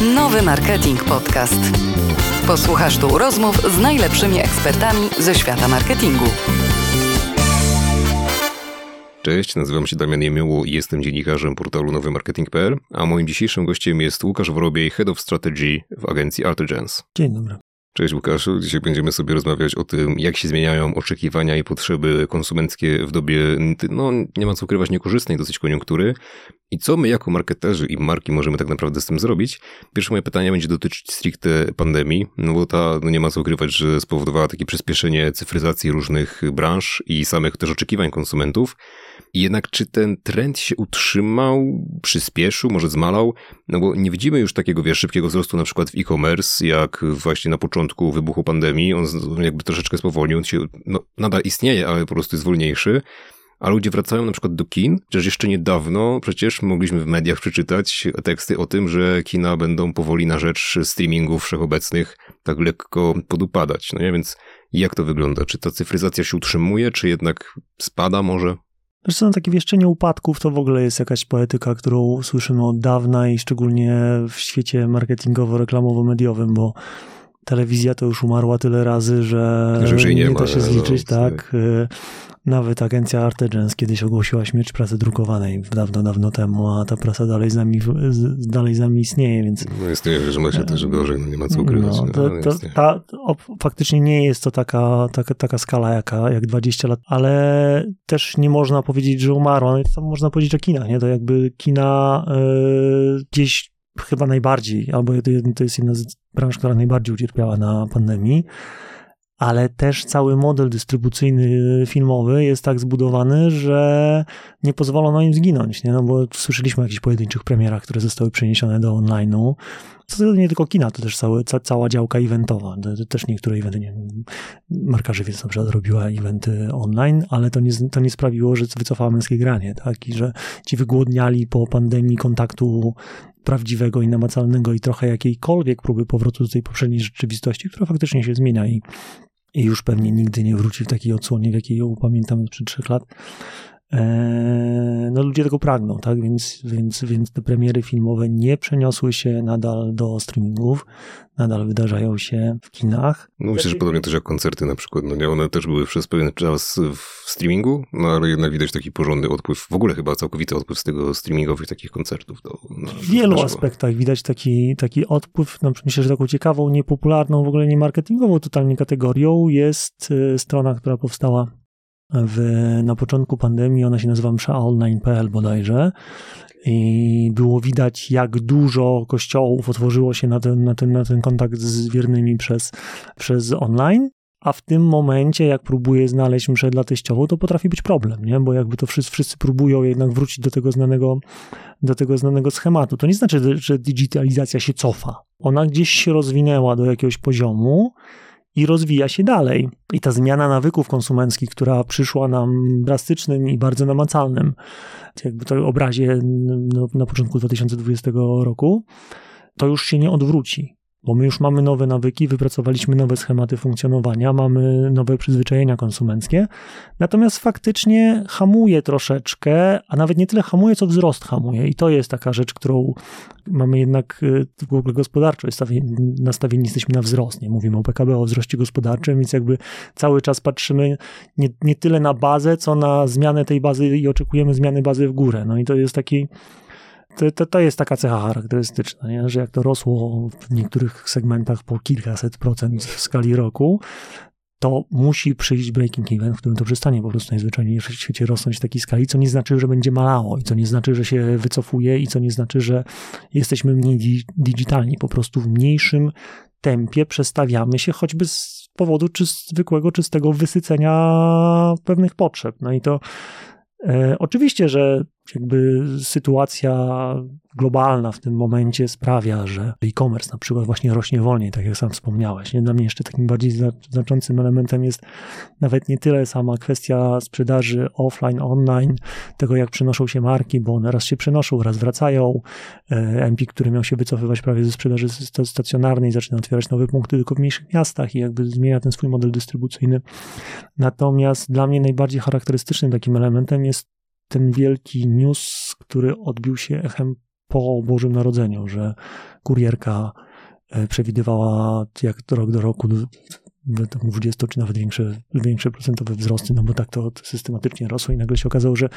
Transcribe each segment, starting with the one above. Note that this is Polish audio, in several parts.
Nowy Marketing Podcast. Posłuchasz tu rozmów z najlepszymi ekspertami ze świata marketingu. Cześć, nazywam się Damian Jemioło i jestem dziennikarzem portalu nowymarketing.pl, a moim dzisiejszym gościem jest Łukasz Worobiej, Head of Strategy w agencji Artigens. Dzień dobry. Cześć Łukaszu, dzisiaj będziemy sobie rozmawiać o tym, jak się zmieniają oczekiwania i potrzeby konsumenckie w dobie, no nie ma co ukrywać, niekorzystnej dosyć koniunktury i co my jako marketerzy i marki możemy tak naprawdę z tym zrobić. Pierwsze moje pytanie będzie dotyczyć stricte pandemii, no bo ta, no nie ma co ukrywać, że spowodowała takie przyspieszenie cyfryzacji różnych branż i samych też oczekiwań konsumentów. Jednak czy ten trend się utrzymał, przyspieszył, może zmalał? No bo nie widzimy już takiego, wiesz, szybkiego wzrostu na przykład w e-commerce, jak właśnie na początku wybuchu pandemii. On jakby troszeczkę spowolnił, on się, no, nadal istnieje, ale po prostu jest wolniejszy. A ludzie wracają na przykład do kin, chociaż jeszcze niedawno przecież mogliśmy w mediach przeczytać teksty o tym, że kina będą powoli na rzecz streamingów wszechobecnych tak lekko podupadać. No nie, więc jak to wygląda? Czy ta cyfryzacja się utrzymuje, czy jednak spada może? No takie wieszczenie upadków to w ogóle jest jakaś poetyka, którą słyszymy od dawna i szczególnie w świecie marketingowo-reklamowo-mediowym, bo telewizja to już umarła tyle razy, że, że już nie, nie ma, da się no, zliczyć, no, tak. Nawet agencja Artegens kiedyś ogłosiła śmierć prasy drukowanej dawno, dawno temu, a ta prasa dalej z nami, dalej z nami istnieje, więc... No istnieje, że ma się też gorzej, no nie ma co ukrywać. No, to, to, ta, o, faktycznie nie jest to taka, taka, taka skala jaka, jak 20 lat, ale też nie można powiedzieć, że umarła. To można powiedzieć o kinach, nie? To jakby kina y, gdzieś chyba najbardziej, albo to jest jedna z branż, która najbardziej ucierpiała na pandemii, ale też cały model dystrybucyjny filmowy jest tak zbudowany, że nie pozwolono im zginąć, nie? No bo słyszeliśmy o jakichś pojedynczych premierach, które zostały przeniesione do online'u. To nie tylko kina, to też całe, ca, cała działka eventowa. To, to też niektóre eventy, nie wiem, Marka Żywiec na przykład robiła eventy online, ale to nie, to nie sprawiło, że wycofała męskie granie, tak? I że ci wygłodniali po pandemii kontaktu prawdziwego i namacalnego i trochę jakiejkolwiek próby powrotu do tej poprzedniej rzeczywistości, która faktycznie się zmienia i, i już pewnie nigdy nie wróci w takiej odsłonie, w jakiej ją pamiętam sprzed trzech lat. Eee, no ludzie tego pragną, tak? Więc, więc, więc te premiery filmowe nie przeniosły się nadal do streamingów, nadal wydarzają się w kinach. No myślę, że podobnie też jak koncerty na przykład, no nie, one też były przez pewien czas w streamingu, no ale jednak widać taki porządny odpływ, w ogóle chyba całkowity odpływ z tego streamingowych takich koncertów. Do, no, w wielu aspektach widać taki, taki odpływ, no, myślę, że taką ciekawą, niepopularną, w ogóle nie marketingową totalnie kategorią jest y, strona, która powstała w, na początku pandemii, ona się nazywa mszaonline.pl bodajże i było widać, jak dużo kościołów otworzyło się na ten, na ten, na ten kontakt z wiernymi przez, przez online, a w tym momencie, jak próbuję znaleźć mszę dla teściową, to potrafi być problem, nie? bo jakby to wszyscy, wszyscy próbują jednak wrócić do tego znanego, do tego znanego schematu. To nie znaczy, że digitalizacja się cofa. Ona gdzieś się rozwinęła do jakiegoś poziomu, i rozwija się dalej. I ta zmiana nawyków konsumenckich, która przyszła nam drastycznym i bardzo namacalnym, jakby to obrazie no, na początku 2020 roku, to już się nie odwróci bo my już mamy nowe nawyki, wypracowaliśmy nowe schematy funkcjonowania, mamy nowe przyzwyczajenia konsumenckie, natomiast faktycznie hamuje troszeczkę, a nawet nie tyle hamuje, co wzrost hamuje. I to jest taka rzecz, którą mamy jednak y, w ogóle gospodarczo nastawieni jesteśmy na wzrost, nie mówimy o PKB, o wzroście gospodarczym, więc jakby cały czas patrzymy nie, nie tyle na bazę, co na zmianę tej bazy i oczekujemy zmiany bazy w górę, no i to jest taki to, to, to, jest taka cecha charakterystyczna, nie? że jak to rosło w niektórych segmentach po kilkaset procent w skali roku, to musi przyjść breaking event, w którym to przestanie po prostu najzwyczajniej w świecie rosnąć w takiej skali, co nie znaczy, że będzie malało i co nie znaczy, że się wycofuje i co nie znaczy, że jesteśmy mniej digitalni. Po prostu w mniejszym tempie przestawiamy się choćby z powodu czy zwykłego, czystego wysycenia pewnych potrzeb. No i to e, oczywiście, że jakby sytuacja globalna w tym momencie sprawia, że e-commerce na przykład właśnie rośnie wolniej, tak jak sam wspomniałeś. Nie? Dla mnie jeszcze takim bardziej znaczącym elementem jest nawet nie tyle sama kwestia sprzedaży offline, online, tego jak przenoszą się marki, bo one raz się przenoszą, raz wracają. E, Empik, który miał się wycofywać prawie ze sprzedaży stacjonarnej, zaczyna otwierać nowe punkty tylko w mniejszych miastach i jakby zmienia ten swój model dystrybucyjny. Natomiast dla mnie najbardziej charakterystycznym takim elementem jest ten wielki news, który odbił się echem po Bożym Narodzeniu, że kurierka e, przewidywała jak rok do roku 20 czy nawet większe, większe procentowe wzrosty, no bo tak to systematycznie rosło i nagle się okazało, że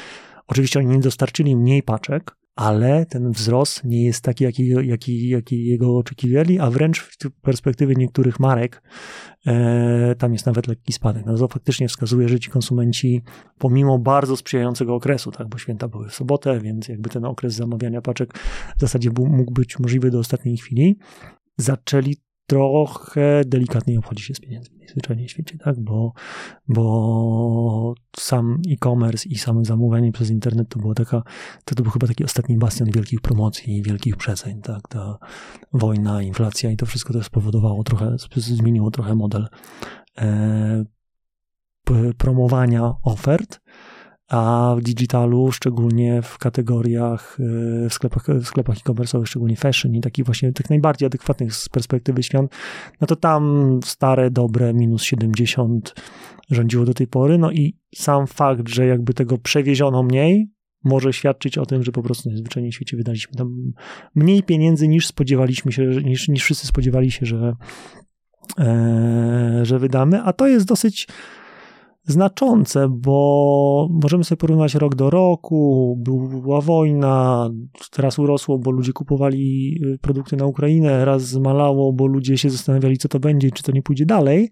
oczywiście oni nie dostarczyli mniej paczek, ale ten wzrost nie jest taki, jaki, jaki, jaki jego oczekiwali, a wręcz w perspektywie niektórych marek e, tam jest nawet lekki spadek. No to faktycznie wskazuje, że ci konsumenci, pomimo bardzo sprzyjającego okresu, tak, bo święta były w sobotę, więc jakby ten okres zamawiania paczek w zasadzie był, mógł być możliwy do ostatniej chwili, zaczęli trochę delikatniej obchodzi się z pieniędzmi najzwyczajniej w świecie, tak? Bo, bo sam e-commerce i same zamówienie przez internet to było taka, to, to był chyba taki ostatni bastion wielkich promocji i wielkich przeceń, tak? Ta wojna, inflacja i to wszystko to spowodowało trochę, zmieniło trochę model e, promowania ofert a w digitalu, szczególnie w kategoriach, e, w sklepach, w sklepach e-commerce'owych, szczególnie fashion i takich właśnie tych najbardziej adekwatnych z perspektywy świąt, no to tam stare, dobre minus 70 rządziło do tej pory, no i sam fakt, że jakby tego przewieziono mniej, może świadczyć o tym, że po prostu najzwyczajniej w świecie wydaliśmy tam mniej pieniędzy niż spodziewaliśmy się, niż, niż wszyscy spodziewali się, że, e, że wydamy, a to jest dosyć znaczące, bo możemy sobie porównać rok do roku, była wojna, teraz urosło, bo ludzie kupowali y, produkty na Ukrainę, raz zmalało, bo ludzie się zastanawiali, co to będzie, czy to nie pójdzie dalej.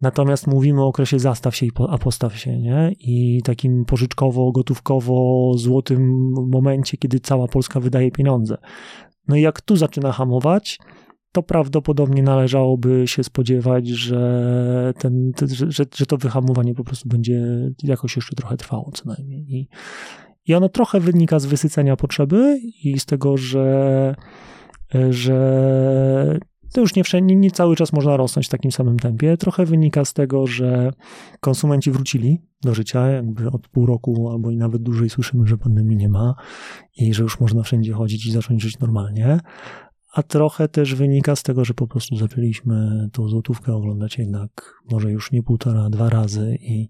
Natomiast mówimy o okresie zastaw się a postaw się, nie? I takim pożyczkowo, gotówkowo, złotym momencie, kiedy cała Polska wydaje pieniądze. No i jak tu zaczyna hamować, to prawdopodobnie należałoby się spodziewać, że, ten, że, że to wyhamowanie po prostu będzie jakoś jeszcze trochę trwało co najmniej. I, i ono trochę wynika z wysycenia potrzeby i z tego, że, że to już nie, wszędzie, nie cały czas można rosnąć w takim samym tempie. Trochę wynika z tego, że konsumenci wrócili do życia, jakby od pół roku albo i nawet dłużej słyszymy, że pandemii nie ma i że już można wszędzie chodzić i zacząć żyć normalnie a trochę też wynika z tego, że po prostu zaczęliśmy tą złotówkę oglądać jednak może już nie półtora, dwa razy i,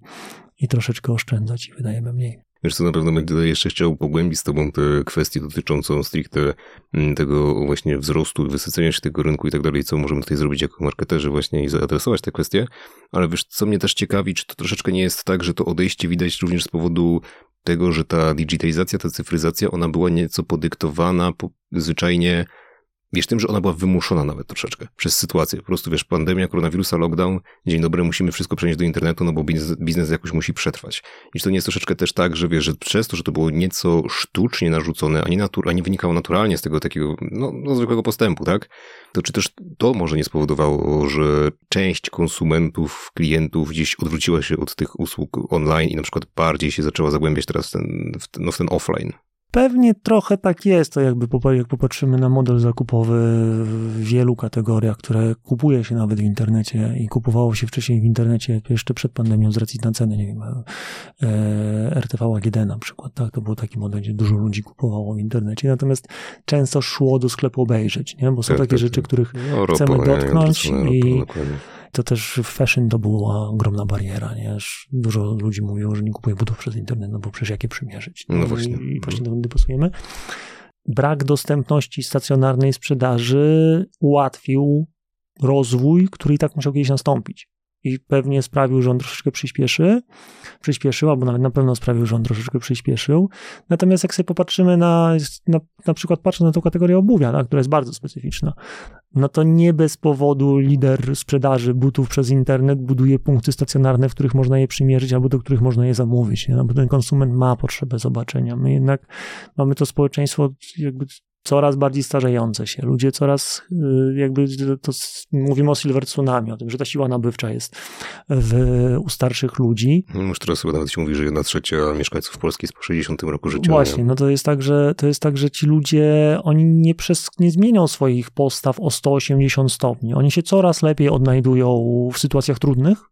i troszeczkę oszczędzać i wydajemy mniej. Wiesz co, na pewno będę jeszcze chciał pogłębić z tobą tę kwestię dotyczącą stricte mm, tego właśnie wzrostu, wysycenia się tego rynku i tak dalej, co możemy tutaj zrobić jako marketerzy właśnie i zaadresować te kwestie, ale wiesz, co mnie też ciekawi, czy to troszeczkę nie jest tak, że to odejście widać również z powodu tego, że ta digitalizacja, ta cyfryzacja, ona była nieco podyktowana po, zwyczajnie Wiesz, tym, że ona była wymuszona nawet troszeczkę przez sytuację. Po prostu, wiesz, pandemia, koronawirusa, lockdown, dzień dobry, musimy wszystko przenieść do internetu, no bo biznes, biznes jakoś musi przetrwać. I czy to nie jest troszeczkę też tak, że wiesz, że przez to, że to było nieco sztucznie narzucone, a nie, natur, a nie wynikało naturalnie z tego takiego, no, no, zwykłego postępu, tak? To czy też to może nie spowodowało, że część konsumentów, klientów gdzieś odwróciła się od tych usług online i na przykład bardziej się zaczęła zagłębiać teraz w ten, w ten, no, w ten offline? Pewnie trochę tak jest, to jakby jak popatrzymy na model zakupowy w wielu kategoriach, które kupuje się nawet w internecie i kupowało się wcześniej w internecie jeszcze przed pandemią z racji na ceny, nie wiem, e, RTV AGD na przykład, tak, to był taki model, gdzie dużo ludzi kupowało w internecie, natomiast często szło do sklepu obejrzeć, nie, bo są tak, takie tak, rzeczy, tak. których no, chcemy dotknąć i to też w fashion to była ogromna bariera, nie? Dużo ludzi mówiło, że nie kupuje butów przez internet, no bo przecież jakie przymierzyć. No, no właśnie. I właśnie do pasujemy. Brak dostępności stacjonarnej sprzedaży ułatwił rozwój, który i tak musiał kiedyś nastąpić i pewnie sprawił, że on troszeczkę przyspieszy, przyspieszył, albo nawet na pewno sprawił, że on troszeczkę przyspieszył. Natomiast jak sobie popatrzymy na, na, na przykład patrząc na tą kategorię obuwia, tak, która jest bardzo specyficzna, no to nie bez powodu lider sprzedaży butów przez internet buduje punkty stacjonarne, w których można je przymierzyć, albo do których można je zamówić, nie? No bo ten konsument ma potrzebę zobaczenia. My jednak mamy to społeczeństwo jakby coraz bardziej starzejące się. Ludzie coraz, y, jakby to mówimy o silver tsunami, o tym, że ta siła nabywcza jest w, u starszych ludzi. Już teraz chyba nawet się mówi, że jedna trzecia mieszkańców Polski jest po 60 roku życia. Właśnie, no to jest tak, że to jest tak, że ci ludzie, oni nie, przez, nie zmienią swoich postaw o 180 stopni. Oni się coraz lepiej odnajdują w sytuacjach trudnych,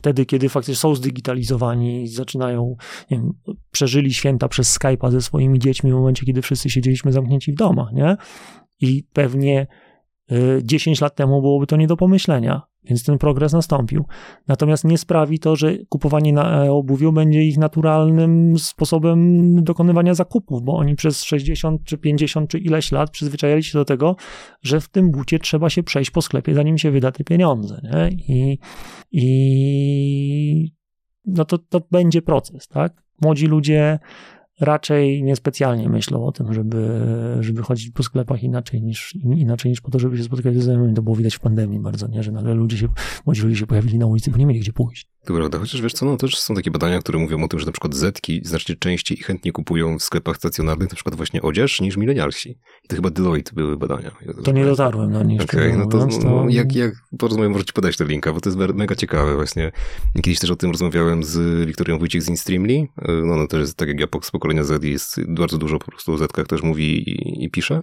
wtedy, kiedy faktycznie są zdigitalizowani zaczynają, nie wiem, przeżyli święta przez Skype'a ze swoimi dziećmi w momencie, kiedy wszyscy siedzieliśmy zamknięci w domach, nie? I pewnie 10 y, lat temu byłoby to nie do pomyślenia. Więc ten progres nastąpił. Natomiast nie sprawi to, że kupowanie na obuwiu będzie ich naturalnym sposobem dokonywania zakupów, bo oni przez 60 czy 50 czy ileś lat przyzwyczajali się do tego, że w tym bucie trzeba się przejść po sklepie, zanim się wyda te pieniądze. Nie? I, i no to, to będzie proces, tak? Młodzi ludzie raczej niespecjalnie myślą o tym, żeby, żeby chodzić po sklepach inaczej niż, inaczej niż po to, żeby się spotykać ze znajomymi. To było widać w pandemii bardzo, nie? że nagle ludzie się, młodzi ludzie się pojawili na ulicy, bo nie mieli gdzie pójść. To prawda, chociaż wiesz co, no też są takie badania, które mówią o tym, że na przykład Zetki znacznie częściej i chętniej kupują w sklepach stacjonarnych na przykład właśnie odzież niż milenialsi. I to chyba Deloitte były badania. to nie dotarłem do nich. Okej, okay, no to, no, jak, jak porozmawiam, możecie podać ten linka, bo to jest mega ciekawe właśnie. Kiedyś też o tym rozmawiałem z Wiktorią Wójcik z Instreamly. No, no też jest tak jak ja z pokolenia Z jest bardzo dużo po prostu o Zetkach też mówi i, i pisze.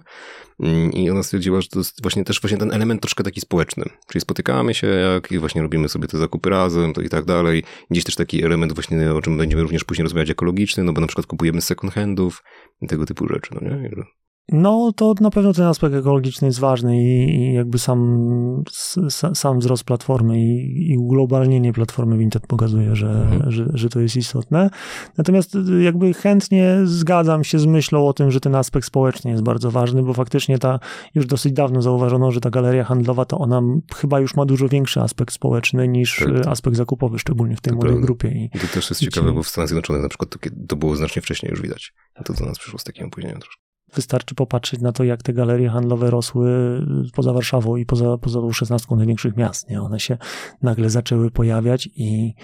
Mm, I ona stwierdziła, że to jest właśnie też właśnie ten element troszkę taki społeczny. Czyli spotykamy się, jak właśnie robimy sobie te zakupy razem, to i tak dalej. Gdzieś też taki element właśnie, o czym będziemy również później rozmawiać, ekologiczny, no bo na przykład kupujemy second handów, tego typu rzeczy, no nie? No, to na pewno ten aspekt ekologiczny jest ważny i, jakby sam, sam wzrost platformy i, i uglobalnienie platformy Vinted pokazuje, że, mhm. że, że to jest istotne. Natomiast y, jakby chętnie zgadzam się z myślą o tym, że ten aspekt społeczny jest bardzo ważny, bo faktycznie ta, już dosyć dawno zauważono, że ta galeria handlowa to ona chyba już ma dużo większy aspekt społeczny niż tak. aspekt zakupowy, szczególnie w tej to młodej grupie. I, to też jest ciekawe, ci... bo w Stanach Zjednoczonych na przykład to, to było znacznie wcześniej już widać. To do nas przyszło z takim opóźnieniem troszkę. Wystarczy popatrzeć na to, jak te galerie handlowe rosły poza Warszawą i poza, poza tą szesnastką największych miast. Nie? One się nagle zaczęły pojawiać i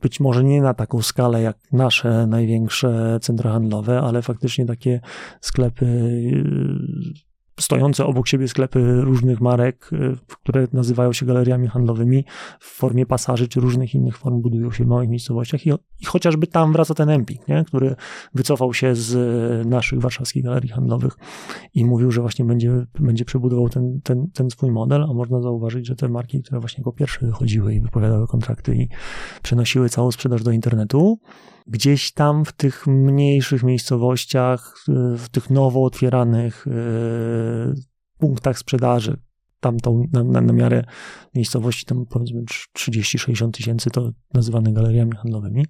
być może nie na taką skalę jak nasze największe centra handlowe, ale faktycznie takie sklepy stojące obok siebie sklepy różnych marek, y, które nazywają się galeriami handlowymi w formie pasaży czy różnych innych form budują się w małych miejscowościach i, i chociażby tam wraca ten Empik, nie? który wycofał się z naszych warszawskich galerii handlowych i mówił, że właśnie będzie, będzie przebudował ten, ten, ten swój model, a można zauważyć, że te marki, które właśnie jako pierwsze wychodziły i wypowiadały kontrakty i przenosiły całą sprzedaż do internetu, gdzieś tam w tych mniejszych miejscowościach, w tych nowo otwieranych e, punktach sprzedaży, tam tą, na, na, na miarę miejscowości, tam powiedzmy 30-60 tysięcy, to nazywane galeriami handlowymi,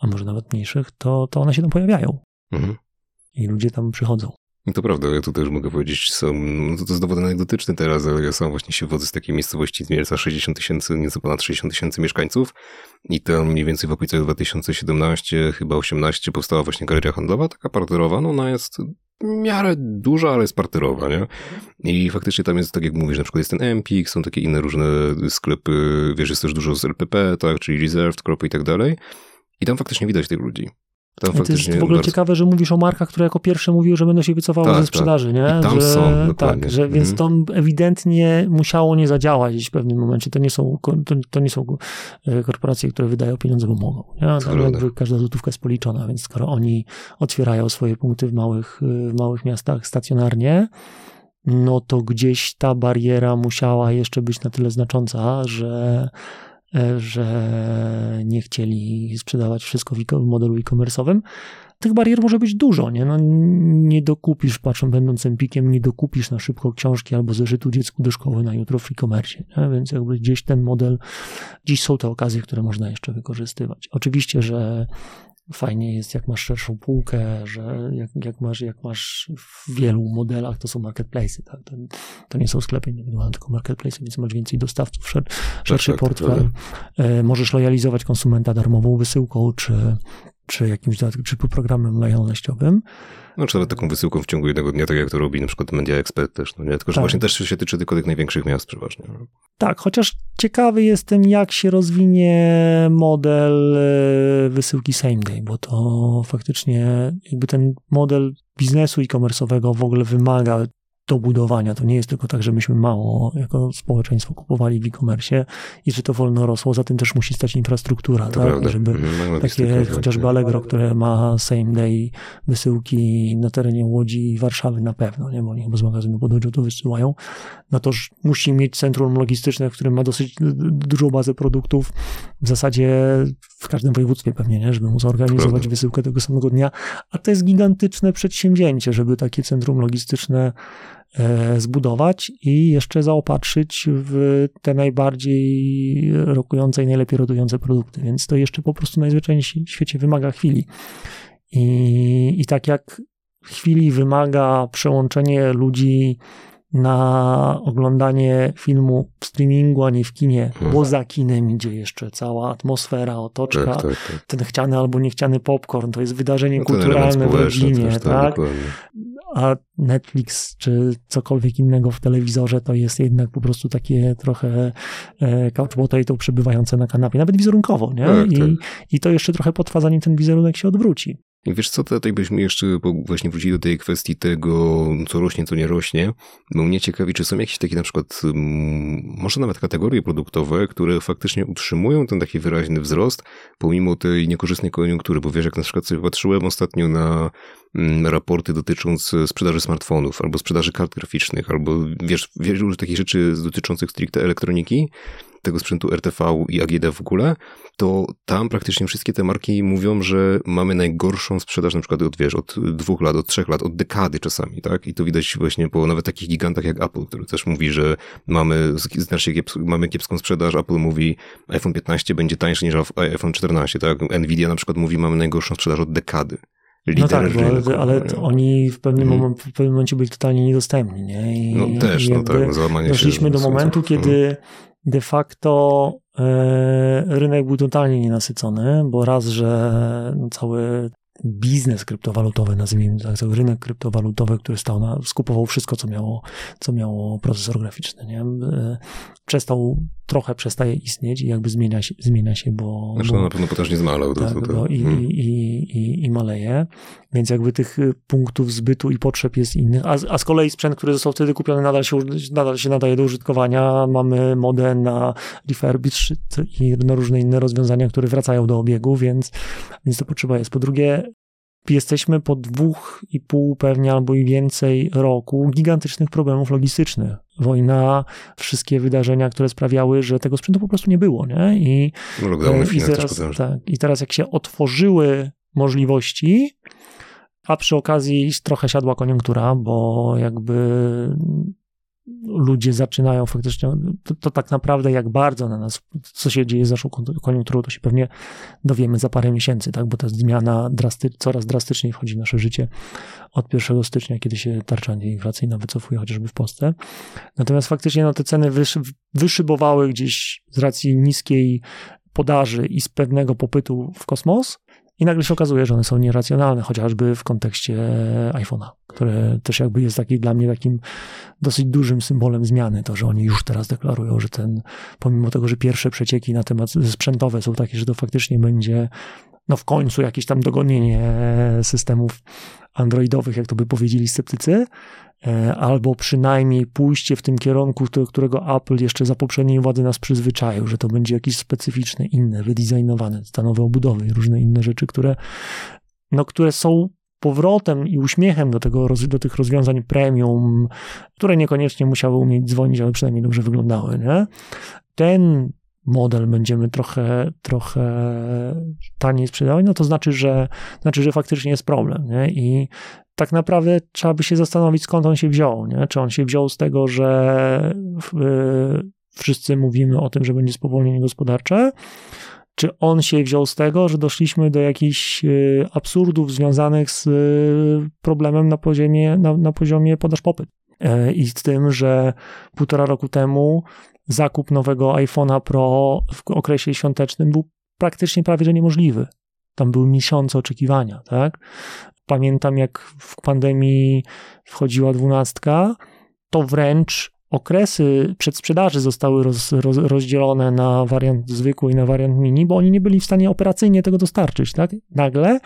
a może nawet mniejszych, to, to one się tam pojawiają. Mhm. I ludzie tam przychodzą. To prawda, ja tu też mogę powiedzieć, są, no to, to jest dowód anegdotyczny teraz, ale ja sam właśnie się wodzę z takiej miejscowości mniej 60 tysięcy, nieco ponad 60 tysięcy mieszkańców i tam mniej więcej w okolicach 2017, chyba 18 powstała właśnie galeria handlowa, taka parterowa, no ona jest w miarę duża, ale jest parterowa, nie? I faktycznie tam jest, tak jak mówisz, na przykład jest ten Empik, są takie inne różne sklepy, wiesz, jest też dużo z LPP, tak, czyli Reserved, Kropy i tak dalej. I tam faktycznie widać tych ludzi. Tam to jest w ogóle bardzo... ciekawe, że mówisz o markach, które jako pierwsze mówiły, że będą się wycofały tak, ze tak. sprzedaży, tak. nie? I tam że, są, dokładnie. Tak, że, mhm. więc to ewidentnie musiało nie zadziałać gdzieś w pewnym momencie. To nie są, to, to nie są e, korporacje, które wydają pieniądze, bo mogą. Nie? Tam jakby każda złotówka jest policzona, więc skoro oni otwierają swoje punkty w małych, w małych miastach stacjonarnie, no to gdzieś ta bariera musiała jeszcze być na tyle znacząca, że E, że nie chcieli sprzedawać wszystko w modelu e-commerce'owym. Tych barier może być dużo, nie? No, nie dokupisz, patrząc będąc empikiem, nie dokupisz na szybko książki albo zeszytu dziecku do szkoły na jutro w e-commerce, więc jakby gdzieś ten model, dziś są te okazje, które można jeszcze wykorzystywać. Oczywiście, że fajnie jest, jak masz szerszą półkę, że jak, jak, masz, jak masz w wielu modelach, to są marketplace, tak? to, to nie są sklepy indywidualne, tylko marketplace, więc masz więcej dostawców, szer, szerszy tak, tak, portfel. Tak, Możesz lojalizować konsumenta darmową wysyłką, czy, czy jakimś czy programem lojalnościowym. No, czy nawet taką wysyłką w ciągu jednego dnia, tak jak to robi na przykład Media Expert też, no nie? Tylko, że tak. właśnie też się tyczy tylko tych największych miast przeważnie. Tak, chociaż ciekawy jestem, jak się rozwinie model e, wysyłki same day, bo to faktycznie jakby ten model biznesu e-commerce'owego w ogóle wymaga do budowania. To nie jest tylko tak, że myśmy mało jako społeczeństwo kupowali w e-commerce i że to wolno rosło, za tym też musi stać infrastruktura, to tak? Prawda. Żeby mhm, takie chociażby Allegro, które ma same day wysyłki na terenie Łodzi i Warszawy na pewno, nie? bo oni chyba z magazynu Pododzio to wysyłają, no to musi mieć centrum logistyczne, w którym ma dosyć dużą bazę produktów, w zasadzie w każdym województwie pewnie, nie? żeby móc zorganizować Prawda. wysyłkę tego samego dnia, a to jest gigantyczne przedsięwzięcie, żeby takie centrum logistyczne zbudować i jeszcze zaopatrzyć w te najbardziej rokujące i najlepiej rotujące produkty. Więc to jeszcze po prostu najzwyczajniej w świecie wymaga chwili. I, i tak jak chwili wymaga przełączenie ludzi na oglądanie filmu w streamingu, a nie w kinie, Mhm. bo za kinem idzie jeszcze cała atmosfera, otoczka, Tak, tak, tak. ten chciany albo niechciany popcorn, to jest wydarzenie No, kulturalne w rodzinie, też, tak? A Netflix czy cokolwiek innego w telewizorze to jest jednak po prostu takie trochę e, couch potato przebywające na kanapie, nawet wizerunkowo, nie? Tak, I, tak. I to jeszcze trochę potrwa, zanim ten wizerunek się odwróci. I wiesz co, tutaj byśmy jeszcze właśnie wrócili do tej kwestii tego, co rośnie, co nie rośnie. Bo mnie ciekawi, czy są jakieś takie na przykład, może nawet kategorie produktowe, które faktycznie utrzymują ten taki wyraźny wzrost, pomimo tej niekorzystnej koniunktury. Bo wiesz, jak na przykład sobie patrzyłem ostatnio na raporty dotyczące sprzedaży smartfonów, albo sprzedaży kart graficznych, albo wiesz, wielu takich rzeczy dotyczących stricte elektroniki, tego sprzętu RTV i AGD w ogóle, to tam praktycznie wszystkie te marki mówią, że mamy najgorszą sprzedaż na przykład od, wiesz, od dwóch lat, od trzech lat, od dekady czasami, tak? I to widać właśnie po nawet takich gigantach jak Apple, który też mówi, że mamy znacznie kieps mamy kiepską sprzedaż. Apple mówi, iPhone 15 będzie tańszy niż iPhone 14, tak? Nvidia na przykład mówi, mamy najgorszą sprzedaż od dekady. No Lider tak, bo, rynku, ale nie? oni w pewnym, Mhm. moment, w pewnym momencie byli totalnie niedostępni, nie? I, No też, i no tak, załamanie się. Doszliśmy do momentu, Mhm. kiedy de facto e, rynek był totalnie nienasycony, bo raz, że no, cały biznes kryptowalutowy, nazwijmy to tak, cały rynek kryptowalutowy, który stał na, skupował wszystko, co miało, co miało procesor graficzny, nie? E, przestał, trochę przestaje istnieć i jakby zmienia się, zmienia się bo... Znaczy, bo no na pewno potężnie zmalał. To, tak, to, to. bo i, Mhm. i, i, i maleje, więc jakby tych y, punktów zbytu i potrzeb jest innych, a, a z kolei sprzęt, który został wtedy kupiony nadal się, nadal się nadaje do użytkowania, mamy modę na refurbish i na różne inne rozwiązania, które wracają do obiegu, więc, więc to potrzeba jest. Po drugie, jesteśmy po dwóch i pół pewnie albo i więcej roku gigantycznych problemów logistycznych. Wojna, wszystkie wydarzenia, które sprawiały, że tego sprzętu po prostu nie było, nie? I w i też teraz, tak, I teraz jak się otworzyły możliwości, a przy okazji trochę siadła koniunktura, bo jakby ludzie zaczynają faktycznie, to, to tak naprawdę jak bardzo na nas, co się dzieje z naszą kon- koniunkturą, to się pewnie dowiemy za parę miesięcy, tak, bo ta zmiana drasty, coraz drastyczniej wchodzi w nasze życie od 1 stycznia, kiedy się tarcza antyinflacyjna wycofuje chociażby w Polsce. Natomiast faktycznie no, te ceny wyszy, wyszybowały gdzieś z racji niskiej podaży i z pewnego popytu w kosmos i nagle się okazuje, że one są nieracjonalne, chociażby w kontekście iPhone'a, które też jakby jest taki dla mnie takim dosyć dużym symbolem zmiany, to, że oni już teraz deklarują, że ten, pomimo tego, że pierwsze przecieki na temat sprzętowe są takie, że to faktycznie będzie no w końcu jakieś tam dogonienie systemów androidowych, jak to by powiedzieli sceptycy, e, albo przynajmniej pójście w tym kierunku, do którego Apple jeszcze za poprzedniej władzy nas przyzwyczaił, że to będzie jakieś specyficzne, inne, wydizajnowane, stanowe obudowy i różne inne rzeczy, które, no, które są powrotem i uśmiechem do, tego, do tych rozwiązań premium, które niekoniecznie musiały umieć dzwonić, ale przynajmniej dobrze wyglądały, nie? Ten model będziemy trochę, trochę taniej sprzedawać, no to znaczy, że, znaczy, że faktycznie jest problem, nie? I tak naprawdę trzeba by się zastanowić, skąd on się wziął, nie? Czy on się wziął z tego, że y, wszyscy mówimy o tym, że będzie spowolnienie gospodarcze, czy on się wziął z tego, że doszliśmy do jakichś y, absurdów związanych z y, problemem na poziomie, na, na poziomie podaż-popyt. E, I z tym, że półtora roku temu zakup nowego iPhone'a Pro w okresie świątecznym był praktycznie prawie że niemożliwy. Tam były miesiące oczekiwania, tak? Pamiętam, jak w pandemii wchodziła dwunastka, to wręcz okresy przedsprzedaży zostały roz, roz, rozdzielone na wariant zwykły i na wariant mini, bo oni nie byli w stanie operacyjnie tego dostarczyć, tak? Nagle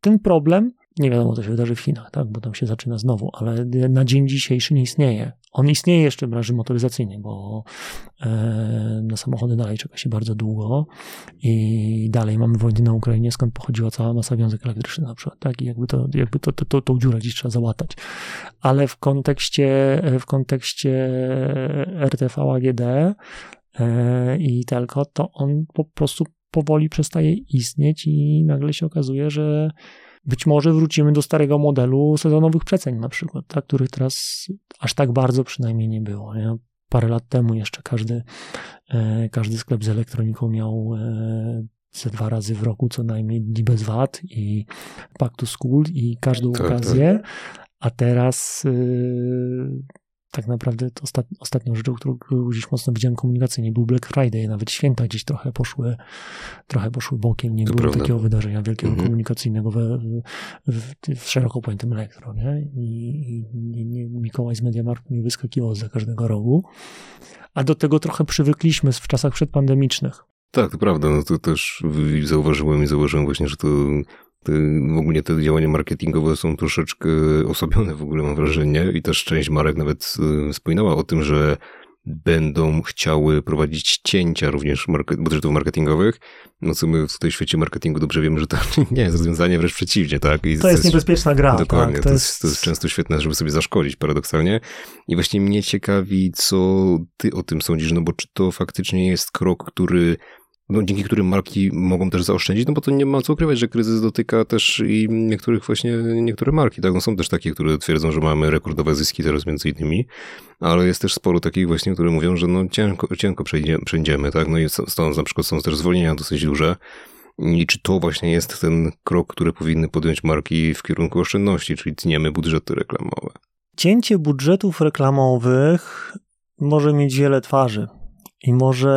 ten problem, nie wiadomo, co się wydarzy w Chinach, tak? Bo tam się zaczyna znowu, ale na dzień dzisiejszy nie istnieje. On istnieje jeszcze w branży motoryzacyjnej, bo e, na samochody dalej czeka się bardzo długo i dalej mamy wojnę na Ukrainie, skąd pochodziła cała masa wiązek elektrycznych na przykład, tak? I jakby to, jakby to, to, to, tą dziurę gdzieś trzeba załatać. Ale w kontekście, w kontekście RTV AGD e, i Telco, to on po prostu powoli przestaje istnieć i nagle się okazuje, że Być może wrócimy do starego modelu sezonowych przeceń na przykład, tak, których teraz aż tak bardzo przynajmniej nie było. Nie? Parę lat temu jeszcze każdy, e, każdy sklep z elektroniką miał e, ze dwa razy w roku co najmniej dni bez VAT i to school i każdą Tak, okazję, a teraz y, tak naprawdę to ostat, ostatnią rzeczą, którą gdzieś mocno widziałem komunikacyjnie był Black Friday, nawet święta gdzieś trochę poszły, trochę poszły bokiem, nie To było prawda. takiego wydarzenia wielkiego Mhm. komunikacyjnego we, w, w, szeroko pojętym elektro, nie? I, i nie, nie, Mikołaj z Mediamarktu nie wyskakiwał za każdego rogu, a do tego trochę przywykliśmy w czasach przedpandemicznych. Tak, to prawda. No to też zauważyłem i zauważyłem właśnie, że to w ogóle te działania marketingowe są troszeczkę osłabione w ogóle, mam wrażenie. I też część marek nawet y, wspominała o tym, że będą chciały prowadzić cięcia również market, budżetów marketingowych. No co my w tej świecie marketingu dobrze wiemy, że to nie jest rozwiązanie, wręcz przeciwnie, tak? I To jest niebezpieczna gra. Dokładnie, tak? to, jest, to jest często świetne, żeby sobie zaszkodzić paradoksalnie. I właśnie mnie ciekawi, co ty o tym sądzisz, no bo czy to faktycznie jest krok, który, no dzięki którym marki mogą też zaoszczędzić, no bo to nie ma co ukrywać, że kryzys dotyka też i niektórych właśnie, niektóre marki, tak, no są też takie, które twierdzą, że mamy rekordowe zyski teraz między innymi, ale jest też sporo takich właśnie, które mówią, że no ciężko, ciężko przejdzie, przejdziemy, tak, no i stąd na przykład są też zwolnienia dosyć duże, i czy to właśnie jest ten krok, który powinny podjąć marki w kierunku oszczędności, czyli tniemy budżety reklamowe? Cięcie budżetów reklamowych może mieć wiele twarzy i może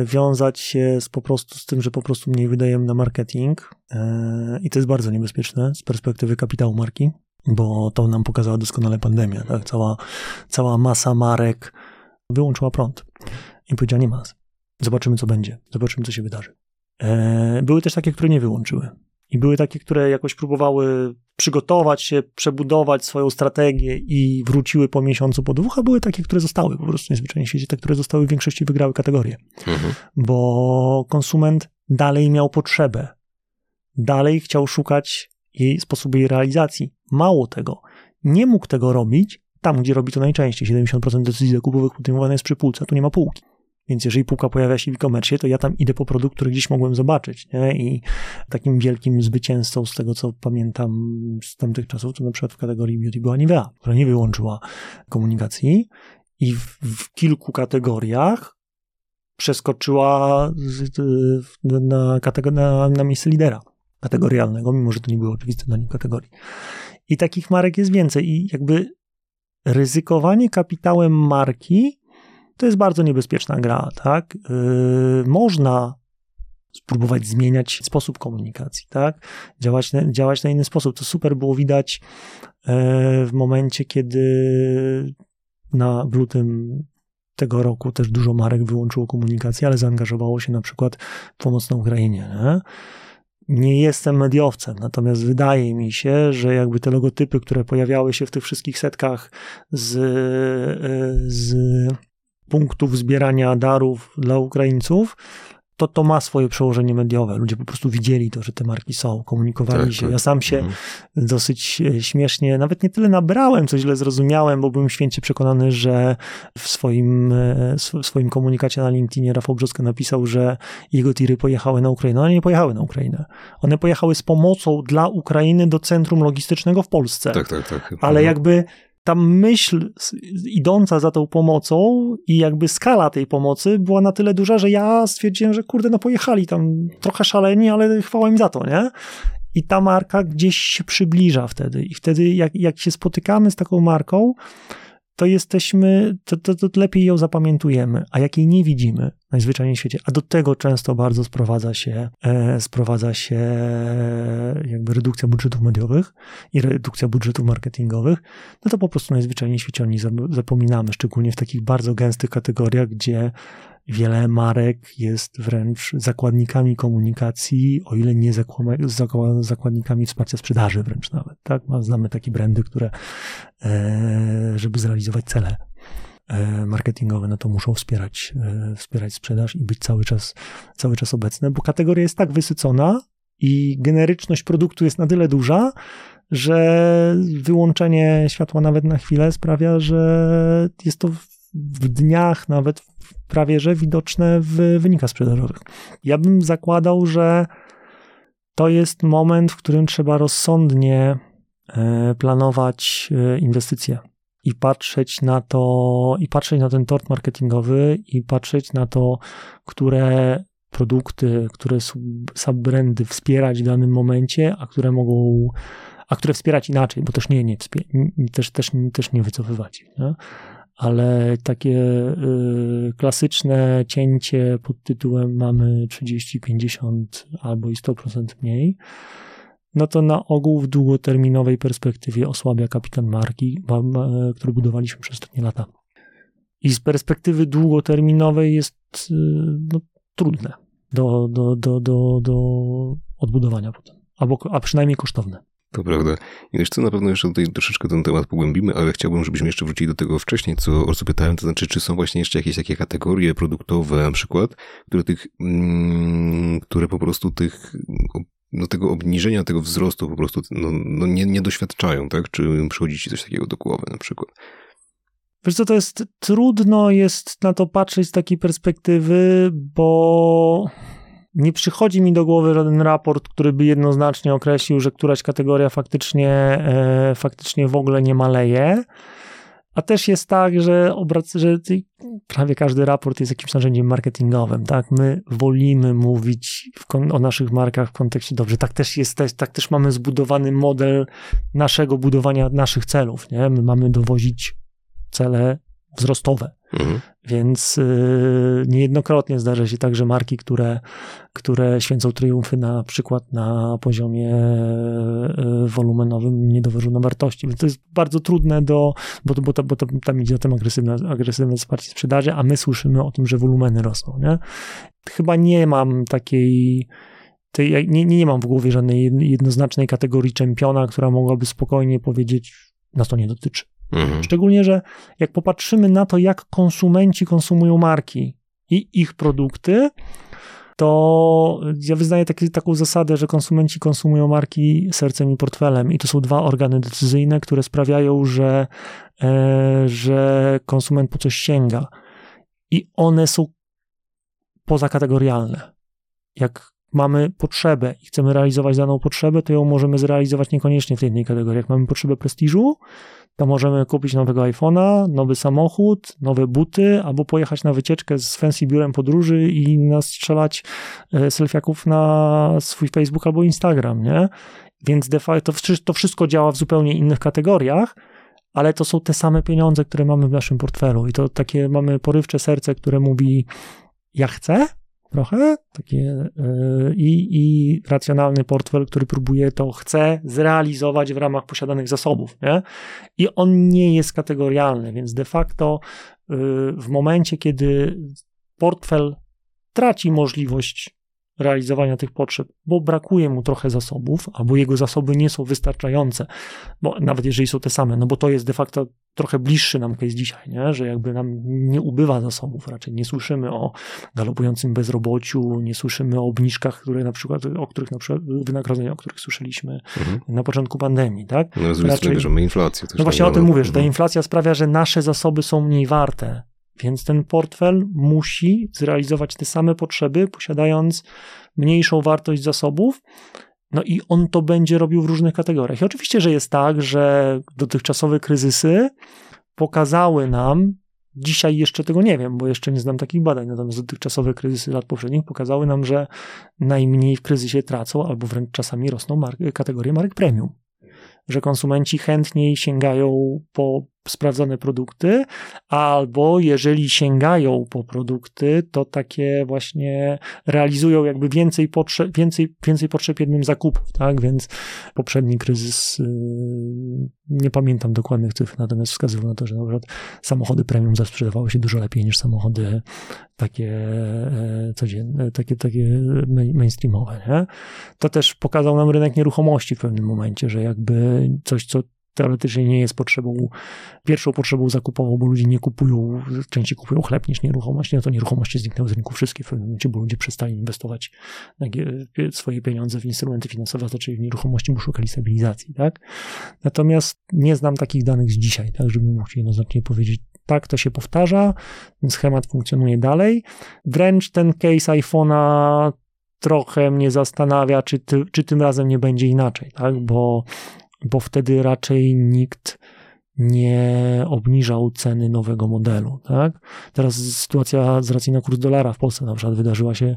e, wiązać się z, po prostu z tym, że po prostu mniej wydajemy na marketing e, i to jest bardzo niebezpieczne z perspektywy kapitału marki, bo to nam pokazała doskonale pandemia. Tak? Cała, cała masa marek wyłączyła prąd i powiedziała nie ma. Zobaczymy, co będzie. Zobaczymy, co się wydarzy. E, Były też takie, które nie wyłączyły. I były takie, które jakoś próbowały przygotować się, przebudować swoją strategię i wróciły po miesiącu, po dwóch, a były takie, które zostały po prostu niezwyczajnie w świecie, te, które zostały w większości wygrały kategorię, Mhm. bo konsument dalej miał potrzebę, dalej chciał szukać jej sposobu jej realizacji. Mało tego, nie mógł tego robić tam, gdzie robi to najczęściej. 70% decyzji zakupowych podejmowane jest przy półce, a tu nie ma półki. Więc jeżeli półka pojawia się w e-commerce, to ja tam idę po produkt, który gdzieś mogłem zobaczyć. Nie? I takim wielkim zwycięzcą z tego, co pamiętam z tamtych czasów, to na przykład w kategorii beauty była Nivea, która nie wyłączyła komunikacji i w, w kilku kategoriach przeskoczyła z, na, na, na miejsce lidera kategorialnego, mimo że to nie było oczywiste dla nich kategorii. I takich marek jest więcej i jakby ryzykowanie kapitałem marki to jest bardzo niebezpieczna gra, tak? Yy, można spróbować zmieniać sposób komunikacji, tak? Działać na, działać na inny sposób. To super było widać yy, w momencie, kiedy na, lutym tego roku też dużo marek wyłączyło komunikację, ale zaangażowało się na przykład w pomoc na Ukrainie. Nie? nie jestem mediowcem, natomiast wydaje mi się, że jakby te logotypy, które pojawiały się w tych wszystkich setkach z, z punktów zbierania darów dla Ukraińców, to to ma swoje przełożenie mediowe. Ludzie po prostu widzieli to, że te marki są, komunikowali Tak, się. tak. Ja sam się Mhm. dosyć e, śmiesznie, nawet nie tyle nabrałem, co źle zrozumiałem, bo byłem święcie przekonany, że w swoim, e, w swoim komunikacie na LinkedInie Rafał Brzoska napisał, że jego tiry pojechały na Ukrainę. One nie pojechały na Ukrainę. One pojechały z pomocą dla Ukrainy do centrum logistycznego w Polsce. Tak, tak, tak. Ale Mhm. jakby ta myśl idąca za tą pomocą i jakby skala tej pomocy była na tyle duża, że ja stwierdziłem, że kurde, no pojechali tam trochę szaleni, ale chwała im za to, nie? I ta marka gdzieś się przybliża wtedy. I wtedy, jak, jak się spotykamy z taką marką, to jesteśmy, to, to, to lepiej ją zapamiętujemy, a jak jej nie widzimy najzwyczajniej w świecie, a do tego często bardzo sprowadza się, e, sprowadza się e, jakby redukcja budżetów mediowych i redukcja budżetów marketingowych, no to po prostu najzwyczajniej w świecie o zap- zapominamy, szczególnie w takich bardzo gęstych kategoriach, gdzie wiele marek jest wręcz zakładnikami komunikacji, o ile nie zakładnikami wsparcia sprzedaży wręcz nawet. Tak? Znamy takie brandy, które, e, żeby zrealizować cele e, marketingowe, no to muszą wspierać, e, wspierać sprzedaż i być cały czas, cały czas obecne, bo kategoria jest tak wysycona i generyczność produktu jest na tyle duża, że wyłączenie światła nawet na chwilę sprawia, że jest to w dniach nawet prawie że widoczne w wynikach sprzedażowych. Ja bym zakładał, że to jest moment, w którym trzeba rozsądnie e, planować e, inwestycje i patrzeć na to, i patrzeć na ten tort marketingowy, i patrzeć na to, które produkty, które subbrandy wspierać w danym momencie, a które mogą, a które wspierać inaczej, bo też nie, nie też, też, też nie wycofywać. Nie? Ale takie y, klasyczne cięcie pod tytułem mamy 30, 50 albo i 100% mniej, no to na ogół w długoterminowej perspektywie osłabia kapitan marki, który budowaliśmy przez ostatnie lata. I z perspektywy długoterminowej jest y, no, trudne do, do, do, do, do odbudowania potem, albo, a przynajmniej kosztowne. To prawda. I wiesz co, na pewno jeszcze tutaj troszeczkę ten temat pogłębimy, ale chciałbym, żebyśmy jeszcze wrócili do tego wcześniej, co, o co pytałem, to znaczy, czy są właśnie jeszcze jakieś takie kategorie produktowe na przykład, które tych, mm, które po prostu tych no, tego obniżenia, tego wzrostu po prostu no, no nie, nie doświadczają, tak? Czy przychodzi ci coś takiego do głowy na przykład? Wiesz co, to jest trudno jest na to patrzeć z takiej perspektywy, bo nie przychodzi mi do głowy żaden raport, który by jednoznacznie określił, że któraś kategoria faktycznie, e, faktycznie w ogóle nie maleje. A też jest tak, że, obrac, że prawie każdy raport jest jakimś narzędziem marketingowym, tak? My wolimy mówić o naszych markach w kontekście dobrze. Tak też jest, tak też mamy zbudowany model naszego budowania naszych celów, nie? My mamy dowozić cele wzrostowe. Mhm. Więc y, niejednokrotnie zdarza się tak, że marki, które, które święcą triumfy na przykład na poziomie y, wolumenowym nie dowożą na wartości. Więc to jest bardzo trudne do, bo, bo, to, bo to, tam idzie o tym agresywne, agresywne wsparcie sprzedaży, a my słyszymy o tym, że wolumeny rosną. Nie? Chyba nie mam takiej tej, nie, nie mam w głowie żadnej jednoznacznej kategorii czempiona, która mogłaby spokojnie powiedzieć, nas to nie dotyczy. Mhm. Szczególnie, że jak popatrzymy na to, jak konsumenci konsumują marki i ich produkty, to ja wyznaję taki, taką zasadę, że konsumenci konsumują marki sercem i portfelem, i to są dwa organy decyzyjne, które sprawiają, że, e, że konsument po coś sięga. I one są pozakategorialne. Jak mamy potrzebę i chcemy realizować daną potrzebę, to ją możemy zrealizować niekoniecznie w tej jednej kategorii. Jak mamy potrzebę prestiżu, to możemy kupić nowego iPhone'a, nowy samochód, nowe buty, albo pojechać na wycieczkę z fancy biurem podróży i nastrzelać e, selfiaków na swój Facebook albo Instagram, nie? Więc de facto to wszystko działa w zupełnie innych kategoriach, ale to są te same pieniądze, które mamy w naszym portfelu i to takie mamy porywcze serce, które mówi ja chcę, trochę, takie yy, i racjonalny portfel, który próbuje to, chce zrealizować w ramach posiadanych zasobów, nie? I on nie jest kategorialny, więc de facto yy, w momencie, kiedy portfel traci możliwość realizowania tych potrzeb, bo brakuje mu trochę zasobów, albo jego zasoby nie są wystarczające, bo nawet jeżeli są te same, no bo to jest de facto trochę bliższy nam case dzisiaj, nie? że jakby nam nie ubywa zasobów, raczej nie słyszymy o galopującym bezrobociu, nie słyszymy o obniżkach, które na przykład, o których na przykład wynagrodzenia, o których słyszeliśmy mhm. na początku pandemii, tak? No, raczej, bierzemy inflację. No właśnie o tym mówię, że ta mhm. inflacja sprawia, że nasze zasoby są mniej warte, więc ten portfel musi zrealizować te same potrzeby, posiadając mniejszą wartość zasobów. No i on to będzie robił w różnych kategoriach. I oczywiście, że jest tak, że dotychczasowe kryzysy pokazały nam, dzisiaj jeszcze tego nie wiem, bo jeszcze nie znam takich badań, natomiast dotychczasowe kryzysy lat poprzednich pokazały nam, że najmniej w kryzysie tracą, albo wręcz czasami rosną marki, kategorie marek premium że konsumenci chętniej sięgają po sprawdzone produkty, albo jeżeli sięgają po produkty, to takie właśnie realizują jakby więcej potrzeb, więcej, więcej potrzeb jednym zakupów, tak? Więc poprzedni kryzys, yy, nie pamiętam dokładnych cyfr, natomiast wskazywał na to, że na przykład samochody premium zasprzedawały się dużo lepiej niż samochody takie e, codzienne, takie, takie mainstreamowe, nie? To też pokazał nam rynek nieruchomości w pewnym momencie, że jakby coś, co teoretycznie nie jest potrzebą, pierwszą potrzebą zakupową, bo ludzie nie kupują, częściej kupują chleb niż nieruchomość, no to nieruchomości zniknęły z rynku wszystkie w pewnym momencie, bo ludzie przestali inwestować swoje pieniądze w instrumenty finansowe, zaczęli w nieruchomości, bo szukali stabilizacji, tak? Natomiast nie znam takich danych z dzisiaj, tak, żebym mógł jednoznacznie powiedzieć, tak, to się powtarza, ten schemat funkcjonuje dalej. Wręcz ten case iPhone'a trochę mnie zastanawia, czy, ty, czy tym razem nie będzie inaczej, tak? Bo, bo wtedy raczej nikt nie obniżał ceny nowego modelu. Tak? Teraz sytuacja z racji na kurs dolara w Polsce na przykład wydarzyła się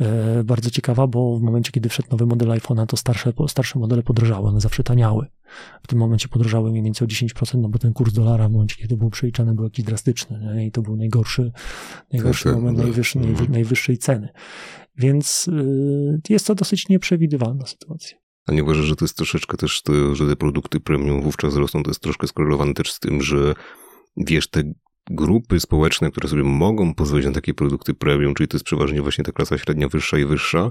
e, bardzo ciekawa, bo w momencie, kiedy wszedł nowy model iPhone'a, to starsze, starsze modele podrożały, one zawsze taniały. W tym momencie podrożały mniej więcej o 10%, no bo ten kurs dolara w momencie, kiedy to był przeliczany, był jakiś drastyczny nie? i to był najgorszy, najgorszy tak, tak moment najwyższy, mhm. najwyższej ceny. Więc y, jest to dosyć nieprzewidywalna sytuacja. A nie uważasz, że to jest troszeczkę też to, że te produkty premium wówczas rosną, to jest troszkę skorelowane też z tym, że wiesz, te grupy społeczne, które sobie mogą pozwolić na takie produkty premium, czyli to jest przeważnie właśnie ta klasa średnia wyższa i wyższa,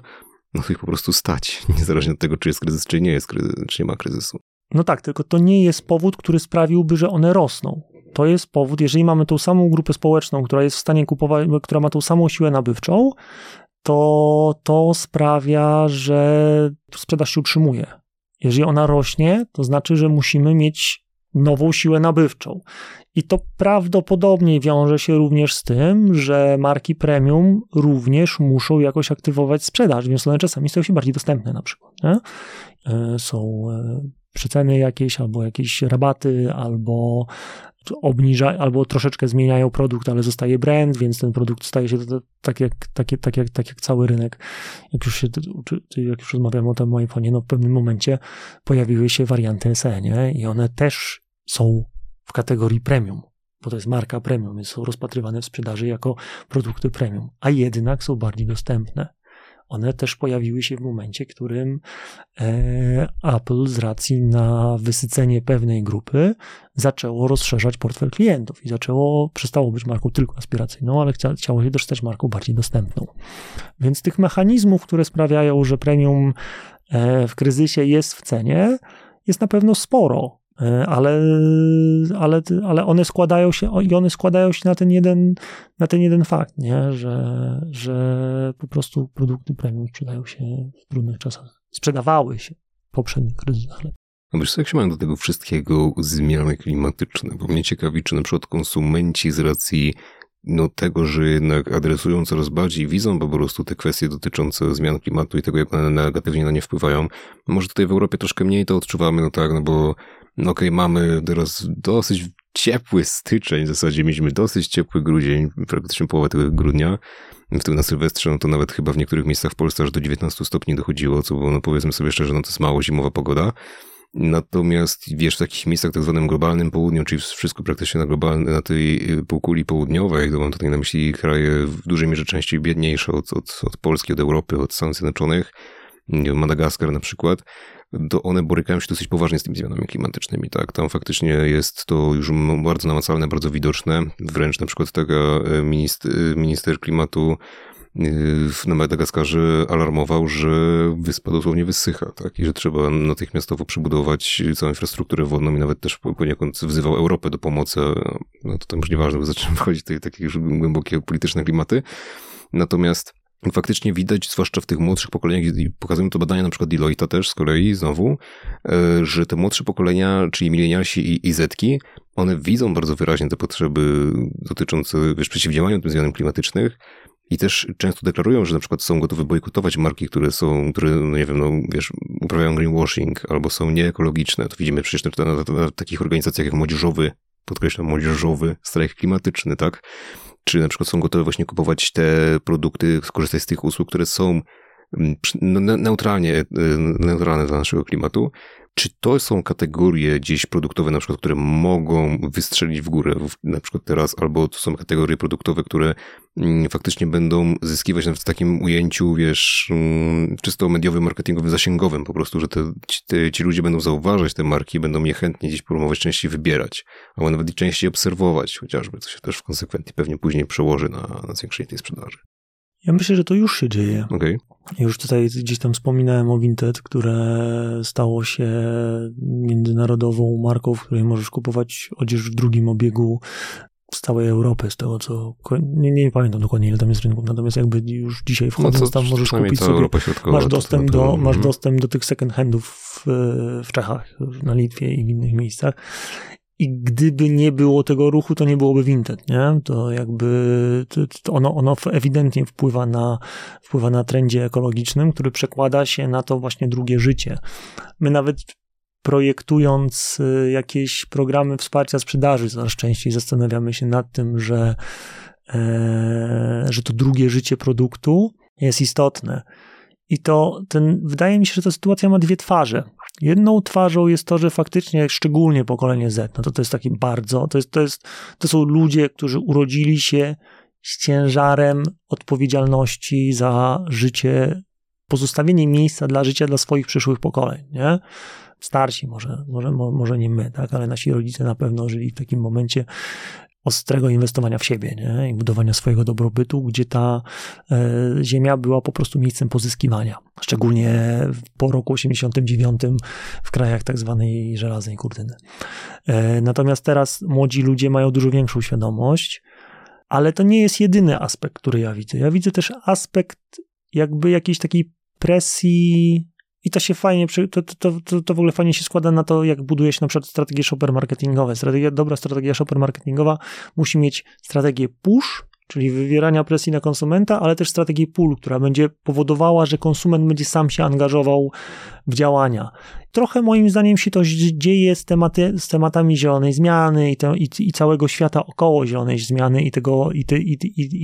no to ich po prostu stać, niezależnie od tego, czy jest kryzys, czy nie jest kryzys, czy nie ma kryzysu. No tak, tylko to nie jest powód, który sprawiłby, że one rosną. To jest powód, jeżeli mamy tą samą grupę społeczną, która jest w stanie kupować, która ma tą samą siłę nabywczą, to to sprawia, że sprzedaż się utrzymuje. Jeżeli ona rośnie, to znaczy, że musimy mieć nową siłę nabywczą. I to prawdopodobnie wiąże się również z tym, że marki premium również muszą jakoś aktywować sprzedaż, więc one czasami stają się bardziej dostępne na przykład. Nie? E, są e, przeceny jakieś, albo jakieś rabaty, albo obniża, albo troszeczkę zmieniają produkt, ale zostaje brand, więc ten produkt staje się tak jak, tak, jak, tak, jak, tak jak cały rynek. Jak już, się, jak już rozmawiamy o tym iPhone'ie, no w pewnym momencie pojawiły się warianty SE, nie? I one też są w kategorii premium, bo to jest marka premium, więc są rozpatrywane w sprzedaży jako produkty premium, a jednak są bardziej dostępne one też pojawiły się w momencie, w którym e, Apple z racji na wysycenie pewnej grupy zaczęło rozszerzać portfel klientów i zaczęło, przestało być marką tylko aspiracyjną, ale chciało się też marką bardziej dostępną. Więc tych mechanizmów, które sprawiają, że premium e, w kryzysie jest w cenie, jest na pewno sporo. E, ale, ale, ale one składają się i one składają się na ten jeden, na ten jeden fakt, nie? Że, że po prostu produkty premium sprzedają się w trudnych czasach. Sprzedawały się w poprzednich kryzysach. A wiesz, jak się mają do tego wszystkiego zmiany klimatyczne? Bo mnie ciekawi, czy na przykład konsumenci z racji no, tego, że jednak adresują coraz bardziej, widzą po prostu te kwestie dotyczące zmian klimatu i tego, jak one negatywnie na nie wpływają. Może tutaj w Europie troszkę mniej to odczuwamy, no tak, no bo no okej, okay, mamy teraz dosyć ciepły styczeń, w zasadzie mieliśmy dosyć ciepły grudzień, praktycznie połowę tego grudnia. W tym na Sylwestrze, no to nawet chyba w niektórych miejscach w Polsce aż do 19 stopni dochodziło, co było, no powiedzmy sobie szczerze, no to jest mało zimowa pogoda. Natomiast wiesz, w takich miejscach tak zwanym globalnym południu, czyli wszystko praktycznie na, globalne, na tej y, półkuli południowej, to mam tutaj na myśli kraje w dużej mierze częściej biedniejsze od, od, od Polski, od Europy, od Stanów Zjednoczonych, Madagaskar na przykład, to one borykają się dosyć poważnie z tymi zmianami klimatycznymi, tak? Tam faktycznie jest to już bardzo namacalne, bardzo widoczne. Wręcz na przykład taka e, minister, minister klimatu na Madagaskarze alarmował, że wyspa dosłownie wysycha, tak? I że trzeba natychmiastowo przebudować całą infrastrukturę wodną i nawet też poniekąd wzywał Europę do pomocy. No to tam już nieważne, bo zaczynamy wchodzić w takie już głębokie polityczne klimaty. Natomiast faktycznie widać, zwłaszcza w tych młodszych pokoleniach, i pokazują to badania na przeciwko Deloitte też z kolei znowu, e, że te młodsze pokolenia, czyli milenialsi i, i Zetki, one widzą bardzo wyraźnie te potrzeby dotyczące wiesz, przeciwdziałania tym zmianom klimatycznych i też często deklarują, że na przykład są gotowe bojkotować marki, które są, które, no nie wiem, no wiesz, uprawiają greenwashing albo są nieekologiczne. To widzimy przecież na, na, na, na takich organizacjach jak Młodzieżowy, podkreślam, Młodzieżowy strajk klimatyczny, tak? czy na przykład są gotowe właśnie kupować te produkty, skorzystać z tych usług, które są neutralnie, e, neutralne dla naszego klimatu. Czy to są kategorie gdzieś produktowe, na przykład, które mogą wystrzelić w górę, na przykład teraz, albo to są kategorie produktowe, które mm, faktycznie będą zyskiwać nawet w takim ujęciu, wiesz, mm, czysto mediowym, marketingowym, zasięgowym, po prostu, że te, te, ci ludzie będą zauważać te marki, będą je chętnie gdzieś promować, częściej wybierać, albo nawet częściej obserwować, chociażby, co się też w konsekwencji pewnie później przełoży na, na zwiększenie tej sprzedaży. Ja myślę, że to już się dzieje. Okay. Już tutaj gdzieś tam wspominałem o Vinted, które stało się międzynarodową marką, w której możesz kupować odzież w drugim obiegu z całej Europy, z tego co. Nie, nie pamiętam dokładnie, ile tam jest rynków, natomiast jakby już dzisiaj wchodząc no tam możesz kupić sobie. Masz dostęp, do, masz mhm. dostęp do tych second handów w, w Czechach, na Litwie i w innych miejscach. I gdyby nie było tego ruchu, to nie byłoby Vinted, nie? To jakby to, ono, ono ewidentnie wpływa na, wpływa na trendzie ekologicznym, który przekłada się na to właśnie drugie życie. My nawet projektując y, jakieś programy wsparcia sprzedaży, coraz częściej zastanawiamy się nad tym, że, e, że to drugie życie produktu jest istotne. I to ten, wydaje mi się, że ta sytuacja ma dwie twarze. Jedną twarzą jest to, że faktycznie szczególnie pokolenie Z, no to to jest takie bardzo, to, jest, to, jest, to są ludzie, którzy urodzili się z ciężarem odpowiedzialności za życie, pozostawienie miejsca dla życia dla swoich przyszłych pokoleń, nie? Starsi może, może, może nie my, tak, ale nasi rodzice na pewno żyli w takim momencie ostrego inwestowania w siebie nie? i budowania swojego dobrobytu, gdzie ta e, ziemia była po prostu miejscem pozyskiwania. Szczególnie po roku 89 w krajach tak zwanej żelaznej kurtyny. E, natomiast teraz młodzi ludzie mają dużo większą świadomość, ale to nie jest jedyny aspekt, który ja widzę. Ja widzę też aspekt jakby jakiejś takiej presji i to się fajnie, to, to, to, to w ogóle fajnie się składa na to, jak buduje się na przykład strategie shopper marketingowe. Strategia, dobra strategia shopper marketingowa musi mieć strategię push, czyli wywierania presji na konsumenta, ale też strategię pull, która będzie powodowała, że konsument będzie sam się angażował w działania. Trochę moim zdaniem się to dzieje z, tematy, z tematami zielonej zmiany i, te, i, i, całego świata około zielonej zmiany i, tego, i, ty, i,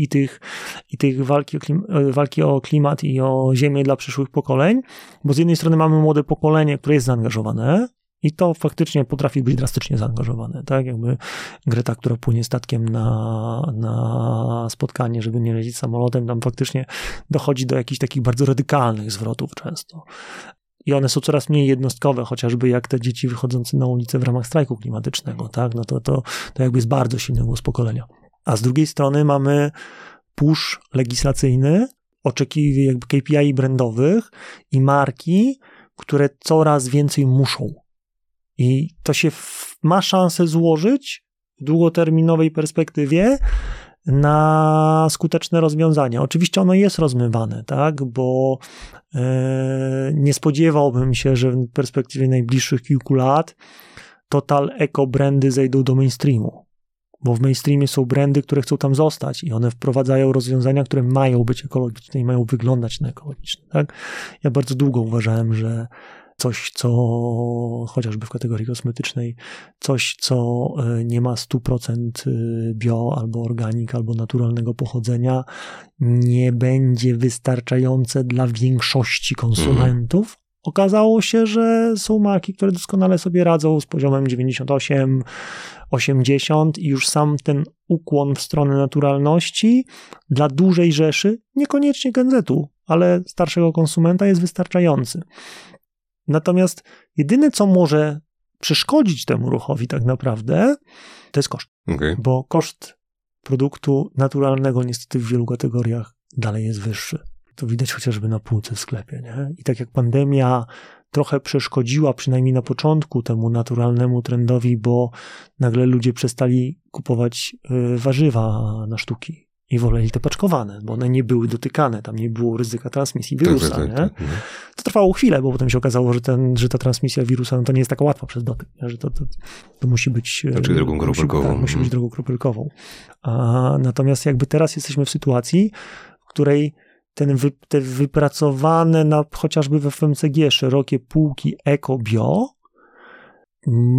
i, tych, i tych walki, o klim, walki o klimat i o ziemię dla przyszłych pokoleń, bo z jednej strony mamy młode pokolenie, które jest zaangażowane, i to faktycznie potrafi być drastycznie zaangażowane, tak? Jakby Greta, która płynie statkiem na, na spotkanie, żeby nie lecieć samolotem, tam faktycznie dochodzi do jakichś takich bardzo radykalnych zwrotów często. I one są coraz mniej jednostkowe, chociażby jak te dzieci wychodzące na ulicę w ramach strajku klimatycznego, tak? No to, to, to jakby jest bardzo silny głos pokolenia. A z drugiej strony mamy push legislacyjny, oczekiwań jakby KPI brandowych i marki, które coraz więcej muszą i to się ma szansę złożyć w długoterminowej perspektywie na skuteczne rozwiązania. Oczywiście ono jest rozmywane, tak, bo e, nie spodziewałbym się, że w perspektywie najbliższych kilku lat total eko brandy zejdą do mainstreamu. Bo w mainstreamie są brandy, które chcą tam zostać i one wprowadzają rozwiązania, które mają być ekologiczne i mają wyglądać na ekologiczne. Tak? Ja bardzo długo uważałem, że coś, co chociażby w kategorii kosmetycznej, coś, co e, nie ma 100% e, bio albo organik, albo naturalnego pochodzenia, nie będzie wystarczające dla większości konsumentów. Okazało się, że są marki, które doskonale sobie radzą z poziomem 98, 80 i już sam ten ukłon w stronę naturalności dla dużej rzeszy, niekoniecznie genzetu, ale starszego konsumenta jest wystarczający. Natomiast jedyne, co może przeszkodzić temu ruchowi tak naprawdę, to jest koszt. Okay. Bo koszt produktu naturalnego niestety w wielu kategoriach dalej jest wyższy. To widać chociażby na półce w sklepie. Nie? I tak jak pandemia trochę przeszkodziła, przynajmniej na początku, temu naturalnemu trendowi, bo nagle ludzie przestali kupować y, warzywa na sztuki i woleli te paczkowane, bo one nie były dotykane, tam nie było ryzyka transmisji tak, wirusa. Tak, tak? Tak. To trwało chwilę, bo potem się okazało, że, ten, że ta transmisja wirusa no to nie jest taka łatwa przez dotyk, nie? że to, to, to musi być... Znaczy drogą kropelkową. Musi, tak, musi być drogą kropelkową. A, natomiast jakby teraz jesteśmy w sytuacji, w której ten wy, te wypracowane na chociażby w FMCG szerokie półki eko-bio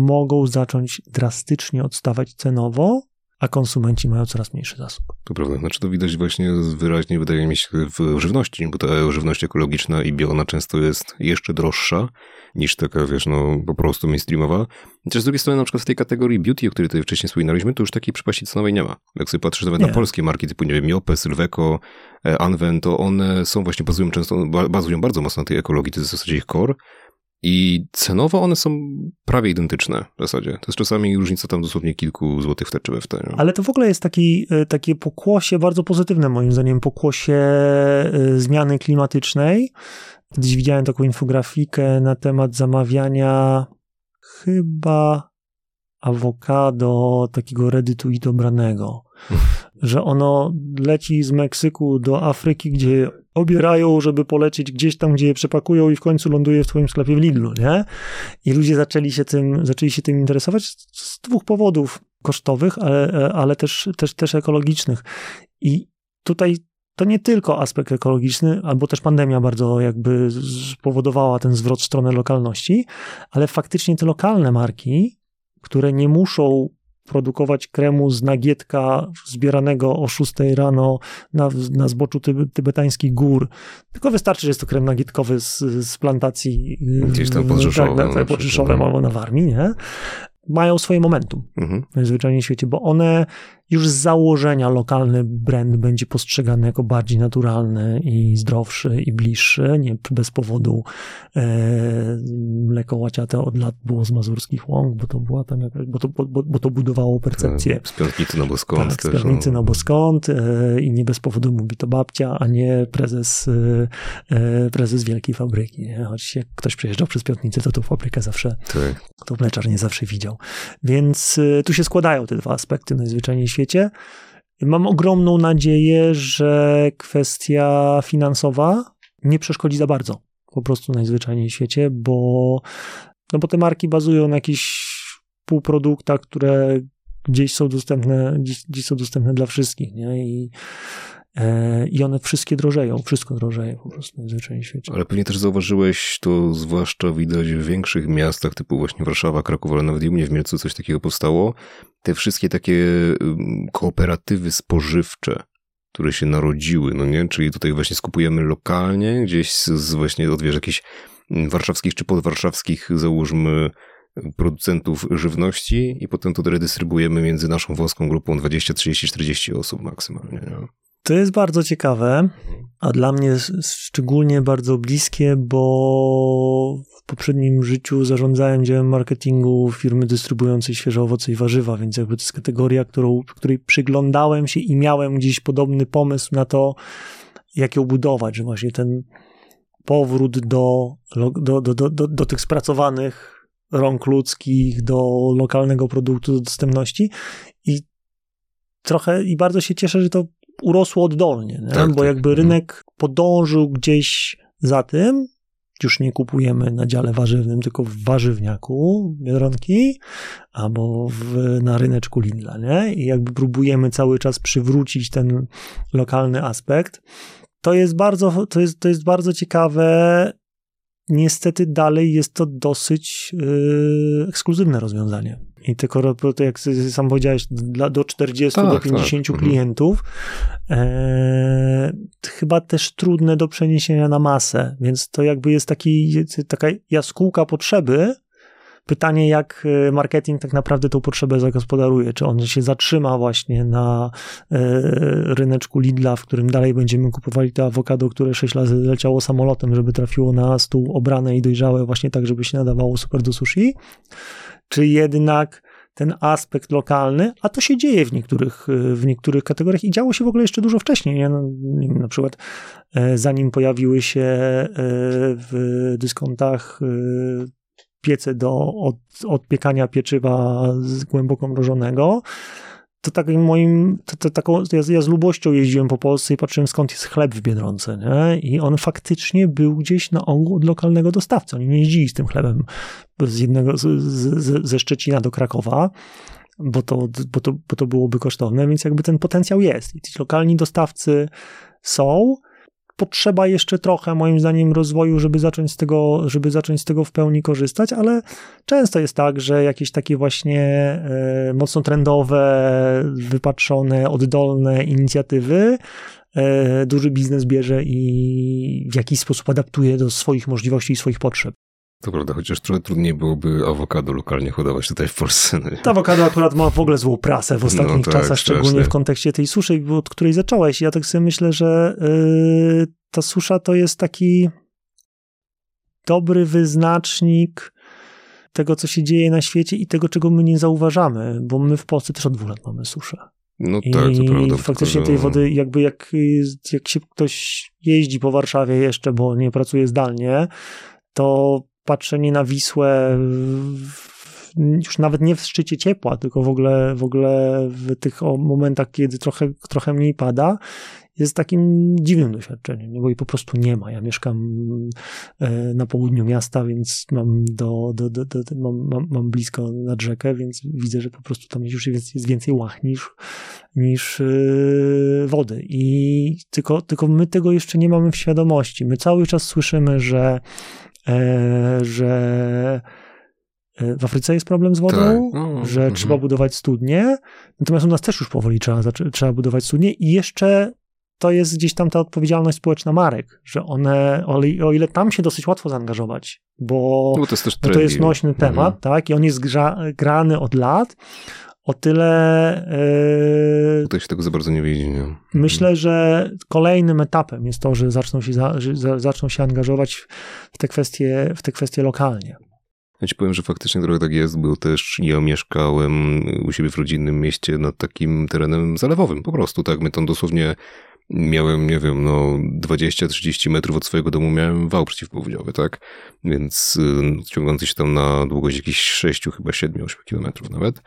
mogą zacząć drastycznie odstawać cenowo, a konsumenci mają coraz mniejszy zasób. To prawda. Znaczy to widać właśnie wyraźnie, wydaje mi się, w żywności, bo ta żywność ekologiczna i biona często jest jeszcze droższa niż taka, wiesz, no po prostu mainstreamowa. Chociaż z drugiej strony na przykład w tej kategorii beauty, o której tutaj wcześniej wspominaliśmy, to już takiej przepaści cenowej nie ma. Jak sobie patrzysz nawet nie. na polskie marki typu, nie wiem, Miope, Sylveco, e, Anwen, to one są właśnie, bazują często, bazują bardzo mocno na tej ekologii, to jest w zasadzie ich core, i cenowo one są prawie identyczne w zasadzie. To jest czasami różnica tam dosłownie kilku złotych w te czy w te. Ale to w ogóle jest taki, e, takie pokłosie bardzo pozytywne moim zdaniem, pokłosie e, zmiany klimatycznej. Kiedyś widziałem taką infografikę na temat zamawiania chyba awokado takiego redytu i dobranego. Że ono leci z Meksyku do Afryki, gdzie obierają, żeby polecieć gdzieś tam, gdzie je przepakują i w końcu ląduje w twoim sklepie w Lidlu, nie? I ludzie zaczęli się tym, zaczęli się tym interesować z dwóch powodów kosztowych, ale, ale też, też, też ekologicznych. I tutaj to nie tylko aspekt ekologiczny, albo też pandemia bardzo jakby spowodowała ten zwrot w stronę lokalności, ale faktycznie te lokalne marki, które nie muszą produkować kremu z nagietka zbieranego o 6 rano na, na zboczu tybetańskich gór. Tylko wystarczy, że jest to krem nagietkowy z, z plantacji gdzieś tam pod Rzeszowem, tak, na, pod Rzeszowem albo na Warmii, nie? Mają swoje momentum mhm. najzwyczajniej w świecie, bo one już z założenia lokalny brand będzie postrzegany jako bardziej naturalny i zdrowszy i bliższy, nie bez powodu e, mleko łaciate od lat było z mazurskich łąk, bo to była tam jakaś, bo to, bo, bo to budowało percepcję. Z piątnicy no bo skąd. Tak, z piątnicy no bo skąd e, i nie bez powodu mówi to babcia, a nie prezes, e, e prezes wielkiej fabryki. Nie? Choć jak ktoś przejeżdżał przez piątnicę, to tą fabrykę zawsze, tak. to mleczar nie zawsze widział. Więc e, tu się składają te dwa aspekty najzwyczajniej świecie. Mam ogromną nadzieję, że kwestia finansowa nie przeszkodzi za bardzo. Po prostu najzwyczajniej w świecie, bo, no bo te marki bazują na jakichś półproduktach, które gdzieś są dostępne, gdzieś, gdzieś są dostępne dla wszystkich, nie? I i one wszystkie drożeją, wszystko drożeje po prostu w świecie. Ale pewnie też zauważyłeś, to zwłaszcza widać w większych miastach typu właśnie Warszawa, Kraków, ale nawet i mnie w Mielcu coś takiego powstało. Te wszystkie takie kooperatywy spożywcze, które się narodziły, no nie? Czyli tutaj właśnie skupujemy lokalnie, gdzieś z, właśnie od jakichś warszawskich czy podwarszawskich, załóżmy, producentów żywności i potem to redystrybuujemy między naszą włoską grupą 20, 30, 40 osób maksymalnie. Nie? To jest bardzo ciekawe, a dla mnie szczególnie bardzo bliskie, bo w poprzednim życiu zarządzałem działem marketingu firmy dystrybuującej świeże owoce i warzywa, więc jakby to jest kategoria, którą, której przyglądałem się i miałem gdzieś podobny pomysł na to, jak ją budować, że właśnie ten powrót do, do, do, do, do, do tych spracowanych rąk ludzkich, do lokalnego produktu, do dostępności. I trochę i bardzo się cieszę, że to urosło oddolnie, tak, bo tak. jakby mhm. rynek podążył gdzieś za tym, już nie kupujemy na dziale warzywnym, tylko w warzywniaku Biedronki albo w, na ryneczku Lidla, nie? I jakby próbujemy cały czas przywrócić ten lokalny aspekt. To jest bardzo, to jest, to jest bardzo ciekawe. Niestety dalej jest to dosyć yy, ekskluzywne rozwiązanie. I te korporaty, jak sam powiedziałeś, dla, do 40, tak, do 50 tak. Mhm. klientów, e, chyba też trudne do przeniesienia na masę, więc to jakby jest taki, taka jaskółka potrzeby. Pytanie, jak e, marketing tak naprawdę tą potrzebę zagospodaruje. Czy on się zatrzyma właśnie na e, ryneczku Lidla, w którym dalej będziemy kupowali te awokado, które 6 razy leciało samolotem, żeby trafiło na stół obrane i dojrzałe właśnie tak, żeby się nadawało super do sushi czy jednak ten aspekt lokalny, a to się dzieje w niektórych, w niektórych kategoriach i działo się w ogóle jeszcze dużo wcześniej. Nie? No, na przykład e, zanim pojawiły się e, w dyskontach e, piece do od, odpiekania pieczywa głęboko mrożonego, to tak moim, to, to taką, ja, ja, z lubością jeździłem po Polsce i patrzyłem skąd jest chleb w Biedronce, nie? I on faktycznie był gdzieś na ogół od lokalnego dostawcy. Oni nie jeździli z tym chlebem z jednego, z, z, ze Szczecina do Krakowa, bo to, bo, to, bo to byłoby kosztowne, więc jakby ten potencjał jest. I ci lokalni dostawcy są, potrzeba jeszcze trochę, moim zdaniem, rozwoju, żeby zacząć z tego, żeby zacząć z tego w pełni korzystać, ale często jest tak, że jakieś takie właśnie e, mocno trendowe, wypatrzone, oddolne inicjatywy e, duży biznes bierze i w jakiś sposób adaptuje do swoich możliwości i swoich potrzeb. To prawda, chociaż trochę trudniej byłoby awokado lokalnie hodować tutaj w Polsce. No to awokado akurat ma w ogóle złą prasę w ostatnich no tak, czasach, szczególnie strasznie. w kontekście tej suszy, od której zacząłeś. Ja tak sobie myślę, że yy, ta susza to jest taki dobry wyznacznik tego, co się dzieje na świecie i tego, czego my nie zauważamy, bo my w Polsce też od dwóch lat mamy suszę. No tak, to prawda. faktycznie tej wody, jakby jak, jak się ktoś jeździ po Warszawie jeszcze, bo nie pracuje zdalnie, to patrzenie na Wisłę już nawet nie w szczycie ciepła, tylko w ogóle, w ogóle w tych momentach, kiedy trochę, trochę mniej pada, jest takim dziwnym doświadczeniem, bo jej po prostu nie ma. Ja mieszkam e, na południu miasta, więc mam, do, do, do, do mam, mam, mam, blisko nad rzekę, więc widzę, że po prostu tam już jest, więcej łach niż, niż yy, wody. I tylko, tylko my tego jeszcze nie mamy w świadomości. My cały czas słyszymy, że, e, że e, w Afryce jest problem z wodą, tak. no, że mhm. trzeba budować studnie, natomiast u nas też już powoli trzeba, trzeba budować studnie i jeszcze to jest gdzieś tam ta odpowiedzialność społeczna marek, że one, o ile tam się dosyć łatwo zaangażować, bo, no, to, jest to jest nośny temat, tak, i on jest gra, grany od lat, o tyle. Yy, Tutaj się tego za bardzo nie widzi. Nie? Myślę, że kolejnym etapem jest to, że zaczną się, za, że zaczną się angażować w te kwestie, w te kwestie lokalnie. Ja ci powiem, że faktycznie trochę tak jest, bo też ja mieszkałem u siebie w rodzinnym mieście nad takim terenem zalewowym. Po prostu, tak. My tam dosłownie miałem, nie wiem, no 20-30 metrów od swojego domu miałem wał przeciwpowodziowy, tak? Więc y, ciągnący się tam na długość jakichś 6, chyba 7-8 kilometrów nawet.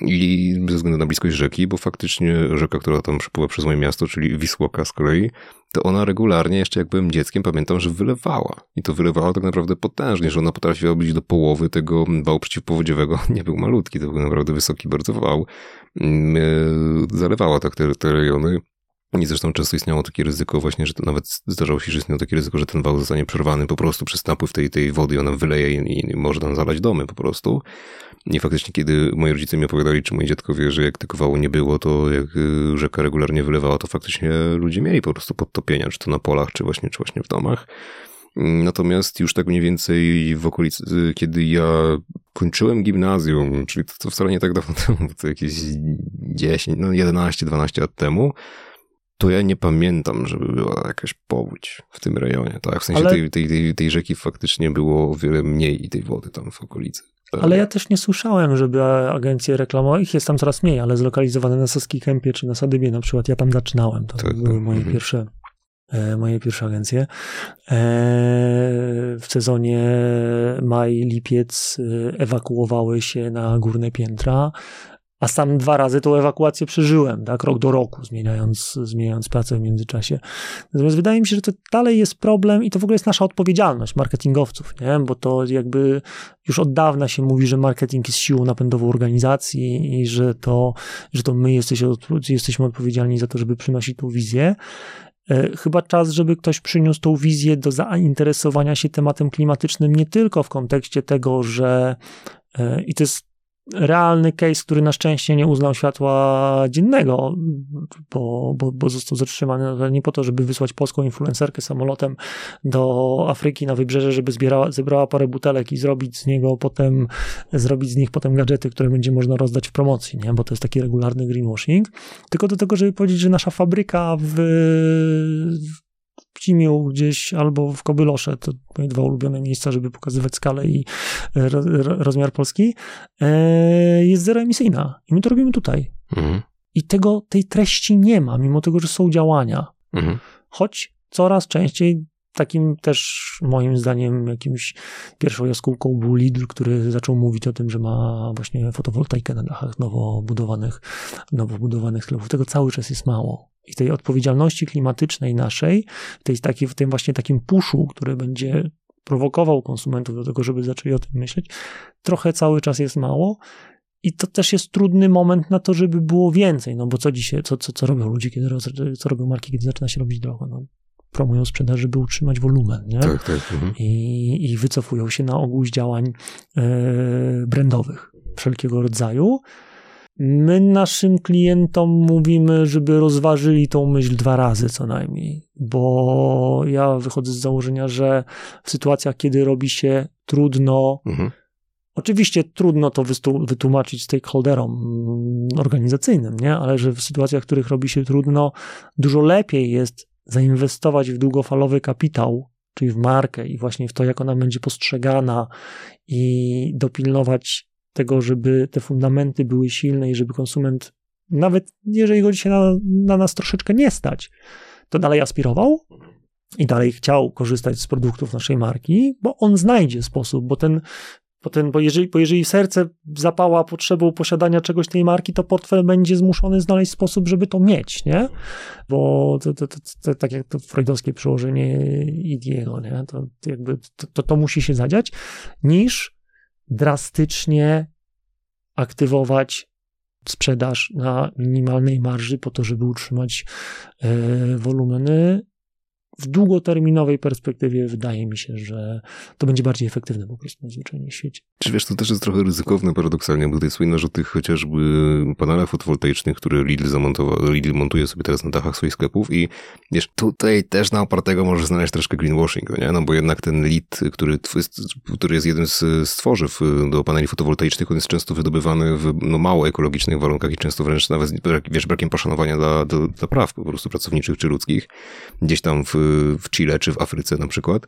I ze względu na bliskość rzeki, bo faktycznie rzeka, która tam przepływa przez moje miasto, czyli Wisłoka z kolei, to ona regularnie, jeszcze jak byłem dzieckiem, pamiętam, że wylewała. I to wylewała tak naprawdę potężnie, że ona potrafiła być do połowy tego wału przeciwpowodziowego. Nie był malutki, to był naprawdę wysoki bardzo wał. Mm, e, zalewała tak te, te rejony. I zresztą często istniało takie ryzyko właśnie, że nawet zdarzało się, że istniało takie ryzyko, że ten wał zostanie przerwany po prostu przez napływ tej, tej wody ona wyleje i, i może tam zalać domy po prostu. I faktycznie, kiedy moi rodzice mi opowiadali, czy moi dziadkowie, że jak tego wału nie było, to jak y, rzeka regularnie wylewała, to faktycznie ludzie mieli po prostu podtopienia, czy to na polach, czy właśnie, czy właśnie w domach. Natomiast już tak mniej więcej w okolicy, kiedy ja kończyłem gimnazjum, czyli to, to wcale nie tak dawno temu, to jakieś 10, no 11-12 lat temu, to ja nie pamiętam, żeby była jakaś powódź w tym rejonie, tak? W sensie Ale... tej, tej, tej, tej rzeki faktycznie było o wiele mniej i tej wody tam w okolicy. Ale ja też nie słyszałem, żeby agencje reklamowały, ich jest tam coraz mniej, ale zlokalizowane na Saskiej Kępie czy na Sadybie na przykład, ja tam zaczynałem, to tak, były moje mhm. pierwsze e, moje pierwsze agencje. E, w sezonie maj, lipiec e, ewakuowały się na górne piętra a sam dwa razy tą ewakuację przeżyłem, tak, rok do roku, zmieniając, zmieniając pracę w międzyczasie. Natomiast wydaje mi się, że to dalej jest problem i to w ogóle jest nasza odpowiedzialność marketingowców, nie? bo to jakby już od dawna się mówi, że marketing jest siłą napędową organizacji i że to, że to my jesteśmy, odpowiedzialni za to, żeby przynosić tą wizję. E, chyba czas, żeby ktoś przyniósł tą wizję do zainteresowania się tematem klimatycznym nie tylko w kontekście tego, że e, i to jest realny case, który na szczęście nie uznał światła dziennego, bo, bo, bo został zatrzymany nie po to, żeby wysłać polską influencerkę samolotem do Afryki na wybrzeże, żeby zbierała, zebrała parę butelek i zrobić z niego potem, zrobić z nich potem gadżety, które będzie można rozdać w promocji, nie? bo to jest taki regularny greenwashing, tylko do tego, żeby powiedzieć, że nasza fabryka w, w Cimiu gdzieś albo w Kobylosze, to moje dwa ulubione miejsca, żeby pokazywać skalę i e, rozmiar Polski, e, jest zeroemisyjna. I my to robimy tutaj. Mhm. I tego, tej treści nie ma, mimo tego, że są działania. Mhm. Choć coraz częściej takim też moim zdaniem jakimś pierwszą jaskółką był Lidl, który zaczął mówić o tym, że ma właśnie fotowoltaikę na dachach nowo budowanych, nowo budowanych sklepów. Tego cały czas jest mało. I tej odpowiedzialności klimatycznej naszej, tej, takiej, w tym właśnie takim puszu, który będzie prowokował konsumentów do tego, żeby zaczęli o tym myśleć, trochę cały czas jest mało. I to też jest trudny moment na to, żeby było więcej, no bo co dzisiaj, co, co, co robią ludzie, kiedy, co robią marki, kiedy zaczyna się robić drogo? No, promują sprzedaż, żeby utrzymać wolumen, nie? Tak, tak. Mhm. I, I wycofują się na ogół z działań e, brandowych wszelkiego rodzaju. My naszym klientom mówimy, żeby rozważyli tą myśl dwa razy co najmniej, bo ja wychodzę z założenia, że w sytuacjach, kiedy robi się trudno, mhm. oczywiście trudno to wytłumaczyć stakeholderom organizacyjnym, nie? ale że w sytuacjach, w których robi się trudno, dużo lepiej jest zainwestować w długofalowy kapitał, czyli w markę i właśnie w to, jak ona będzie postrzegana i dopilnować tego, żeby te fundamenty były silne i żeby konsument, nawet jeżeli go dzisiaj na, na nas troszeczkę nie stać, to dalej aspirował i dalej chciał korzystać z produktów naszej marki, bo on znajdzie sposób, bo ten Potem, bo jeżeli, bo jeżeli serce zapała potrzebą posiadania czegoś tej marki, to portfel będzie zmuszony znaleźć sposób, żeby to mieć, nie? Bo to, to, to, to tak jak to freudowskie przełożenie Idiego, nie? To, jakby to, to musi się zadziać, niż drastycznie aktywować sprzedaż na minimalnej marży po to, żeby utrzymać e, wolumeny w długoterminowej perspektywie wydaje mi się, że to będzie bardziej efektywne po prostu najzwyczajniej w świecie. Czy wiesz, to też jest trochę ryzykowne paradoksalnie, bo tutaj słynnasz o tych chociażby panelach fotowoltaicznych, które Lidl zamontował, Lidl montuje sobie teraz na dachach swoich sklepów i wiesz, tutaj też na opartego możesz znaleźć troszkę greenwashing, nie? No bo jednak ten lid, który, który jest jednym z, stworzyw do paneli fotowoltaicznych, on jest często wydobywany w no, mało ekologicznych warunkach i często wręcz nawet, wiesz, brakiem poszanowania dla, dla, dla praw po prostu pracowniczych czy ludzkich. Gdzieś tam w w Chile czy w Afryce na przykład.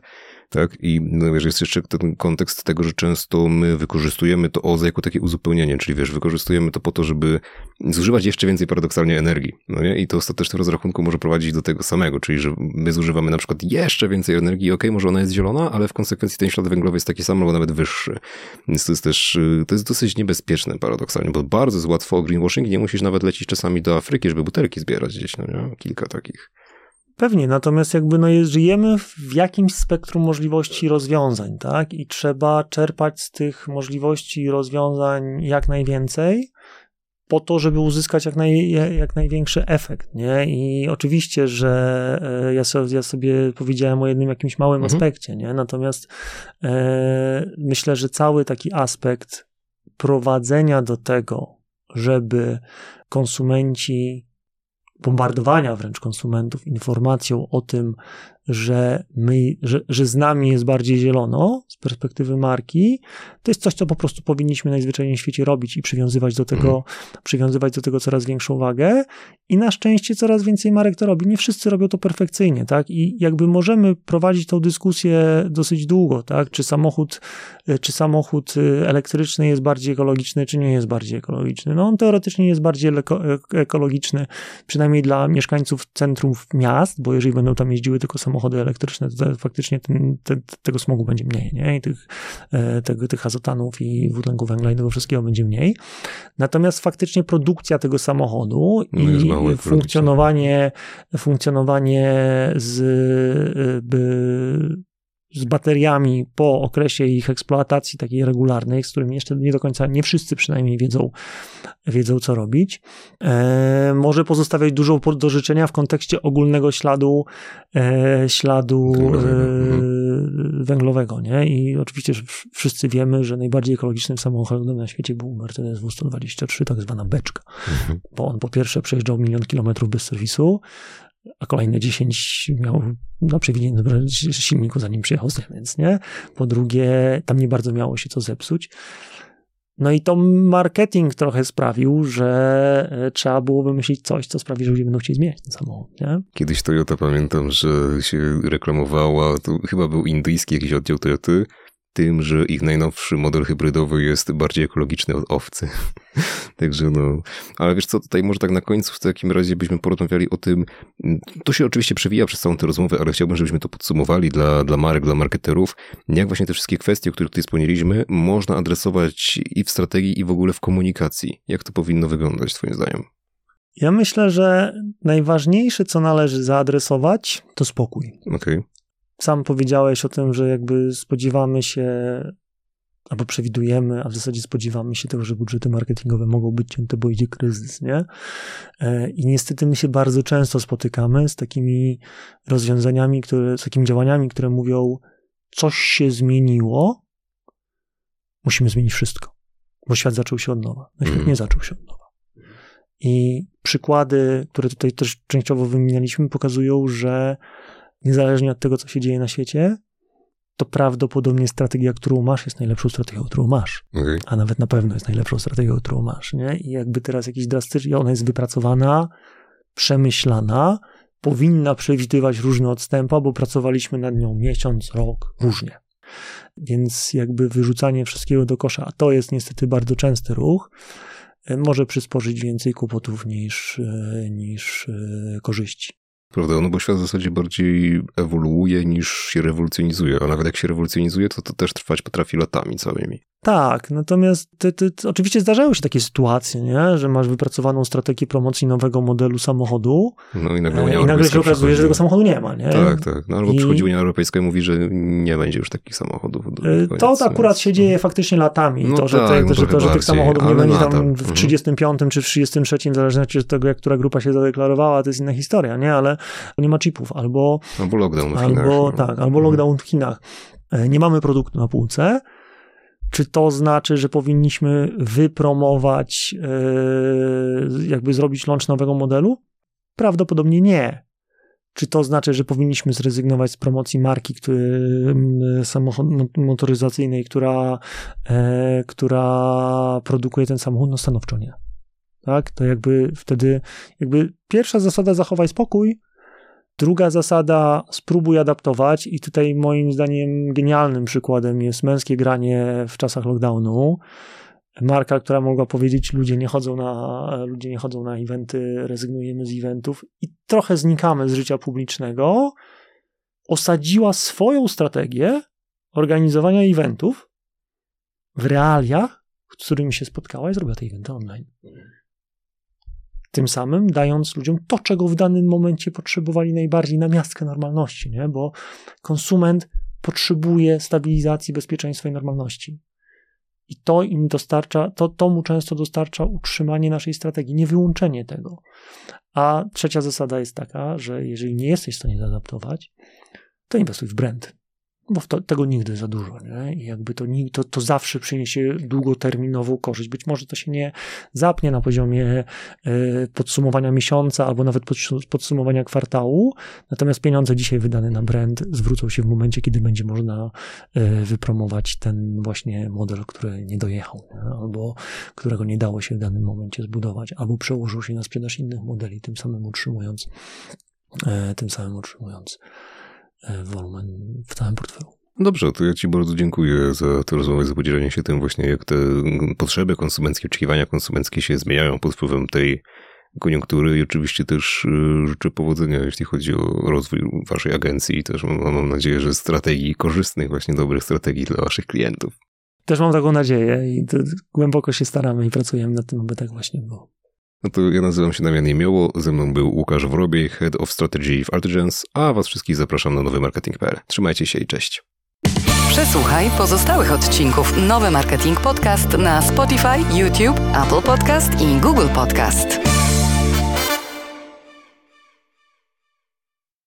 Tak? I no, wiesz, jest jeszcze ten kontekst tego, że często my wykorzystujemy to OZE jako takie uzupełnienie, czyli wiesz, wykorzystujemy to po to, żeby zużywać jeszcze więcej paradoksalnie energii. No nie? I to ostatecznie w rozrachunku może prowadzić do tego samego, czyli że my zużywamy na przykład jeszcze więcej energii, ok, może ona jest zielona, ale w konsekwencji ten ślad węglowy jest taki sam, albo nawet wyższy. Więc to jest też, to jest dosyć niebezpieczne paradoksalnie, bo bardzo jest łatwo o greenwashing nie musisz nawet lecieć czasami do Afryki, żeby butelki zbierać gdzieś, no nie? Kilka takich. Pewnie, natomiast jakby no jest, żyjemy w jakimś spektrum możliwości rozwiązań, tak? I trzeba czerpać z tych możliwości rozwiązań jak najwięcej, po to, żeby uzyskać jak, naj, jak największy efekt, nie? I oczywiście, że e, ja, so, ja sobie powiedziałem o jednym jakimś małym mhm. aspekcie, nie? Natomiast e, myślę, że cały taki aspekt prowadzenia do tego, żeby konsumenci bombardowania wręcz konsumentów informacją o tym, że, my, że, że z nami jest bardziej zielono z perspektywy marki, to jest coś, co po prostu powinniśmy najzwyczajniej w świecie robić i przywiązywać do tego, mm. przywiązywać do tego coraz większą wagę. I na szczęście coraz więcej marek to robi. Nie wszyscy robią to perfekcyjnie, tak? I jakby możemy prowadzić tą dyskusję dosyć długo, tak? Czy samochód, czy samochód elektryczny jest bardziej ekologiczny, czy nie jest bardziej ekologiczny? No on teoretycznie jest bardziej ekologiczny, przynajmniej dla mieszkańców centrów miast, bo jeżeli będą tam jeździły tylko samochody samochody elektryczne, to faktycznie ten, ten, tego smogu będzie mniej, nie? I tych, e, tego, tych azotanów i dwutlenku węgla i tego wszystkiego będzie mniej. Natomiast faktycznie produkcja tego samochodu no i funkcjonowanie, funkcjonowanie z e, by, z bateriami po okresie ich eksploatacji takiej regularnej, z którymi jeszcze nie do końca, nie wszyscy przynajmniej wiedzą, wiedzą co robić, e, może pozostawiać dużo do życzenia w kontekście ogólnego śladu, e, śladu e, węglowego, nie? I oczywiście wszyscy wiemy, że najbardziej ekologicznym samochodem na świecie był Mercedes W123, tak zwana beczka, mhm. bo on po pierwsze przejeżdżał milion kilometrów bez serwisu, a kolejne 10 miał na przewiniętym silniku, zanim przyjechał z Niemiec, nie? Po drugie, tam nie bardzo miało się co zepsuć. No i to marketing trochę sprawił, że e, trzeba było wymyślić coś, co sprawi, że ludzie będą chcieli zmieniać ten samochód, nie? Kiedyś Toyota, pamiętam, że się reklamowała, to chyba był indyjski jakiś oddział Toyoty, tym, że ich najnowszy model hybrydowy jest bardziej ekologiczny od owcy. Także no, ale wiesz co, tutaj może tak na końcu w takim razie byśmy porozmawiali o tym, to się oczywiście przewija przez całą tę rozmowę, ale chciałbym, żebyśmy to podsumowali dla, dla marek, dla marketerów, jak właśnie te wszystkie kwestie, o których tutaj wspomnieliśmy, można adresować i w strategii, i w ogóle w komunikacji. Jak to powinno wyglądać, twoim zdaniem? Ja myślę, że najważniejsze, co należy zaadresować, to spokój. Okej. Okay sam powiedziałeś o tym, że jakby spodziewamy się albo przewidujemy, a w zasadzie spodziewamy się tego, że budżety marketingowe mogą być cięte, bo idzie kryzys, nie? E, I niestety my się bardzo często spotykamy z takimi rozwiązaniami, które, z takimi działaniami, które mówią, coś się zmieniło, musimy zmienić wszystko, bo świat zaczął się od nowa. No świat mhm. nie zaczął się od nowa. I przykłady, które tutaj też częściowo wymienialiśmy, pokazują, że niezależnie od tego, co się dzieje na świecie, to prawdopodobnie strategia, którą masz, jest najlepszą strategią, którą masz. Okay. A nawet na pewno jest najlepszą strategią, którą masz. Nie? I jakby teraz jakiś drastyczny, ona jest wypracowana, przemyślana, powinna przewidywać różne odstępy, bo pracowaliśmy nad nią miesiąc, rok, różnie. Więc jakby wyrzucanie wszystkiego do kosza, a to jest niestety bardzo częsty ruch, e, może przysporzyć więcej kłopotów niż, e, niż e, korzyści. Prawda? No bo świat w zasadzie bardziej ewoluuje niż się rewolucjonizuje, a nawet jak się rewolucjonizuje, to to też trwać potrafi latami całymi. Tak, natomiast ty, ty, ty, oczywiście zdarzają się takie sytuacje, nie? że masz wypracowaną strategię promocji nowego modelu samochodu no i nagle, e, i nagle się okazuje, że tego samochodu nie ma. Nie? Tak, tak. No, albo I... przychodzi Unia Europejska i mówi, że nie będzie już takich samochodów. E, to akurat się dzieje faktycznie latami. No to, że, tak, te, że, to, że tych samochodów nie będzie tam w 35 mhm. czy w 33, w zależności od tego, jak która grupa się zadeklarowała, to jest inna historia, nie? Ale nie ma chipów. Albo, albo lockdown w Chinach. Albo, no. tak, albo mhm. lockdown w Chinach. E, nie mamy produktu na półce, czy to znaczy, że powinniśmy wypromować, e, jakby zrobić launch nowego modelu? Prawdopodobnie nie. Czy to znaczy, że powinniśmy zrezygnować z promocji marki który, samochod, motoryzacyjnej, która, e, która produkuje ten samochód? No stanowczo nie. Tak? To jakby wtedy, jakby pierwsza zasada zachowaj spokój, Druga zasada, spróbuj adaptować, i tutaj moim zdaniem genialnym przykładem jest męskie granie w czasach lockdownu. Marka, która mogła powiedzieć, ludzie nie chodzą na, ludzie nie chodzą na eventy, rezygnujemy z eventów i trochę znikamy z życia publicznego, osadziła swoją strategię organizowania eventów w realiach, z którymi się spotkała i zrobiła te eventy online tym samym dając ludziom to, czego w danym momencie potrzebowali najbardziej na miastkę normalności, nie? bo konsument potrzebuje stabilizacji, bezpieczeństwa i normalności. I to im dostarcza, to, to mu często dostarcza utrzymanie naszej strategii, nie wyłączenie tego. A trzecia zasada jest taka, że jeżeli nie jesteś w stanie zaadaptować, to inwestuj w brand bo to, tego nigdy za dużo, nie? I jakby to, to, to zawsze przyniesie długoterminową korzyść. Być może to się nie zapnie na poziomie y, podsumowania miesiąca albo nawet pod, podsumowania kwartału, natomiast pieniądze dzisiaj wydane na brand zwrócą się w momencie, kiedy będzie można y, wypromować ten właśnie model, który nie dojechał, nie? albo którego nie dało się w danym momencie zbudować, albo przełożył się na sprzedaż innych modeli, tym samym utrzymując, y, tym samym utrzymując wolumen w całym portfelu. Dobrze, to ja Ci bardzo dziękuję za tę rozmowę, za podzielenie się tym właśnie, jak te potrzeby konsumenckie, oczekiwania konsumenckie się zmieniają pod wpływem tej koniunktury i oczywiście też e, życzę powodzenia, jeśli chodzi o rozwój Waszej agencji i też mam, mam nadzieję, że strategii korzystnych, właśnie dobrych strategii dla Waszych klientów. Też mam taką nadzieję i głęboko się staramy i pracujemy nad tym, aby tak właśnie było. No to ja nazywam się Damian Jemioło, ze mną był Łukasz Wrobiej, Head of Strategy w Artigence, a was wszystkich zapraszam na nowy marketing.pl. Trzymajcie się i cześć. Przesłuchaj pozostałych odcinków Nowy Marketing Podcast na Spotify, YouTube, Apple Podcast i Google Podcast.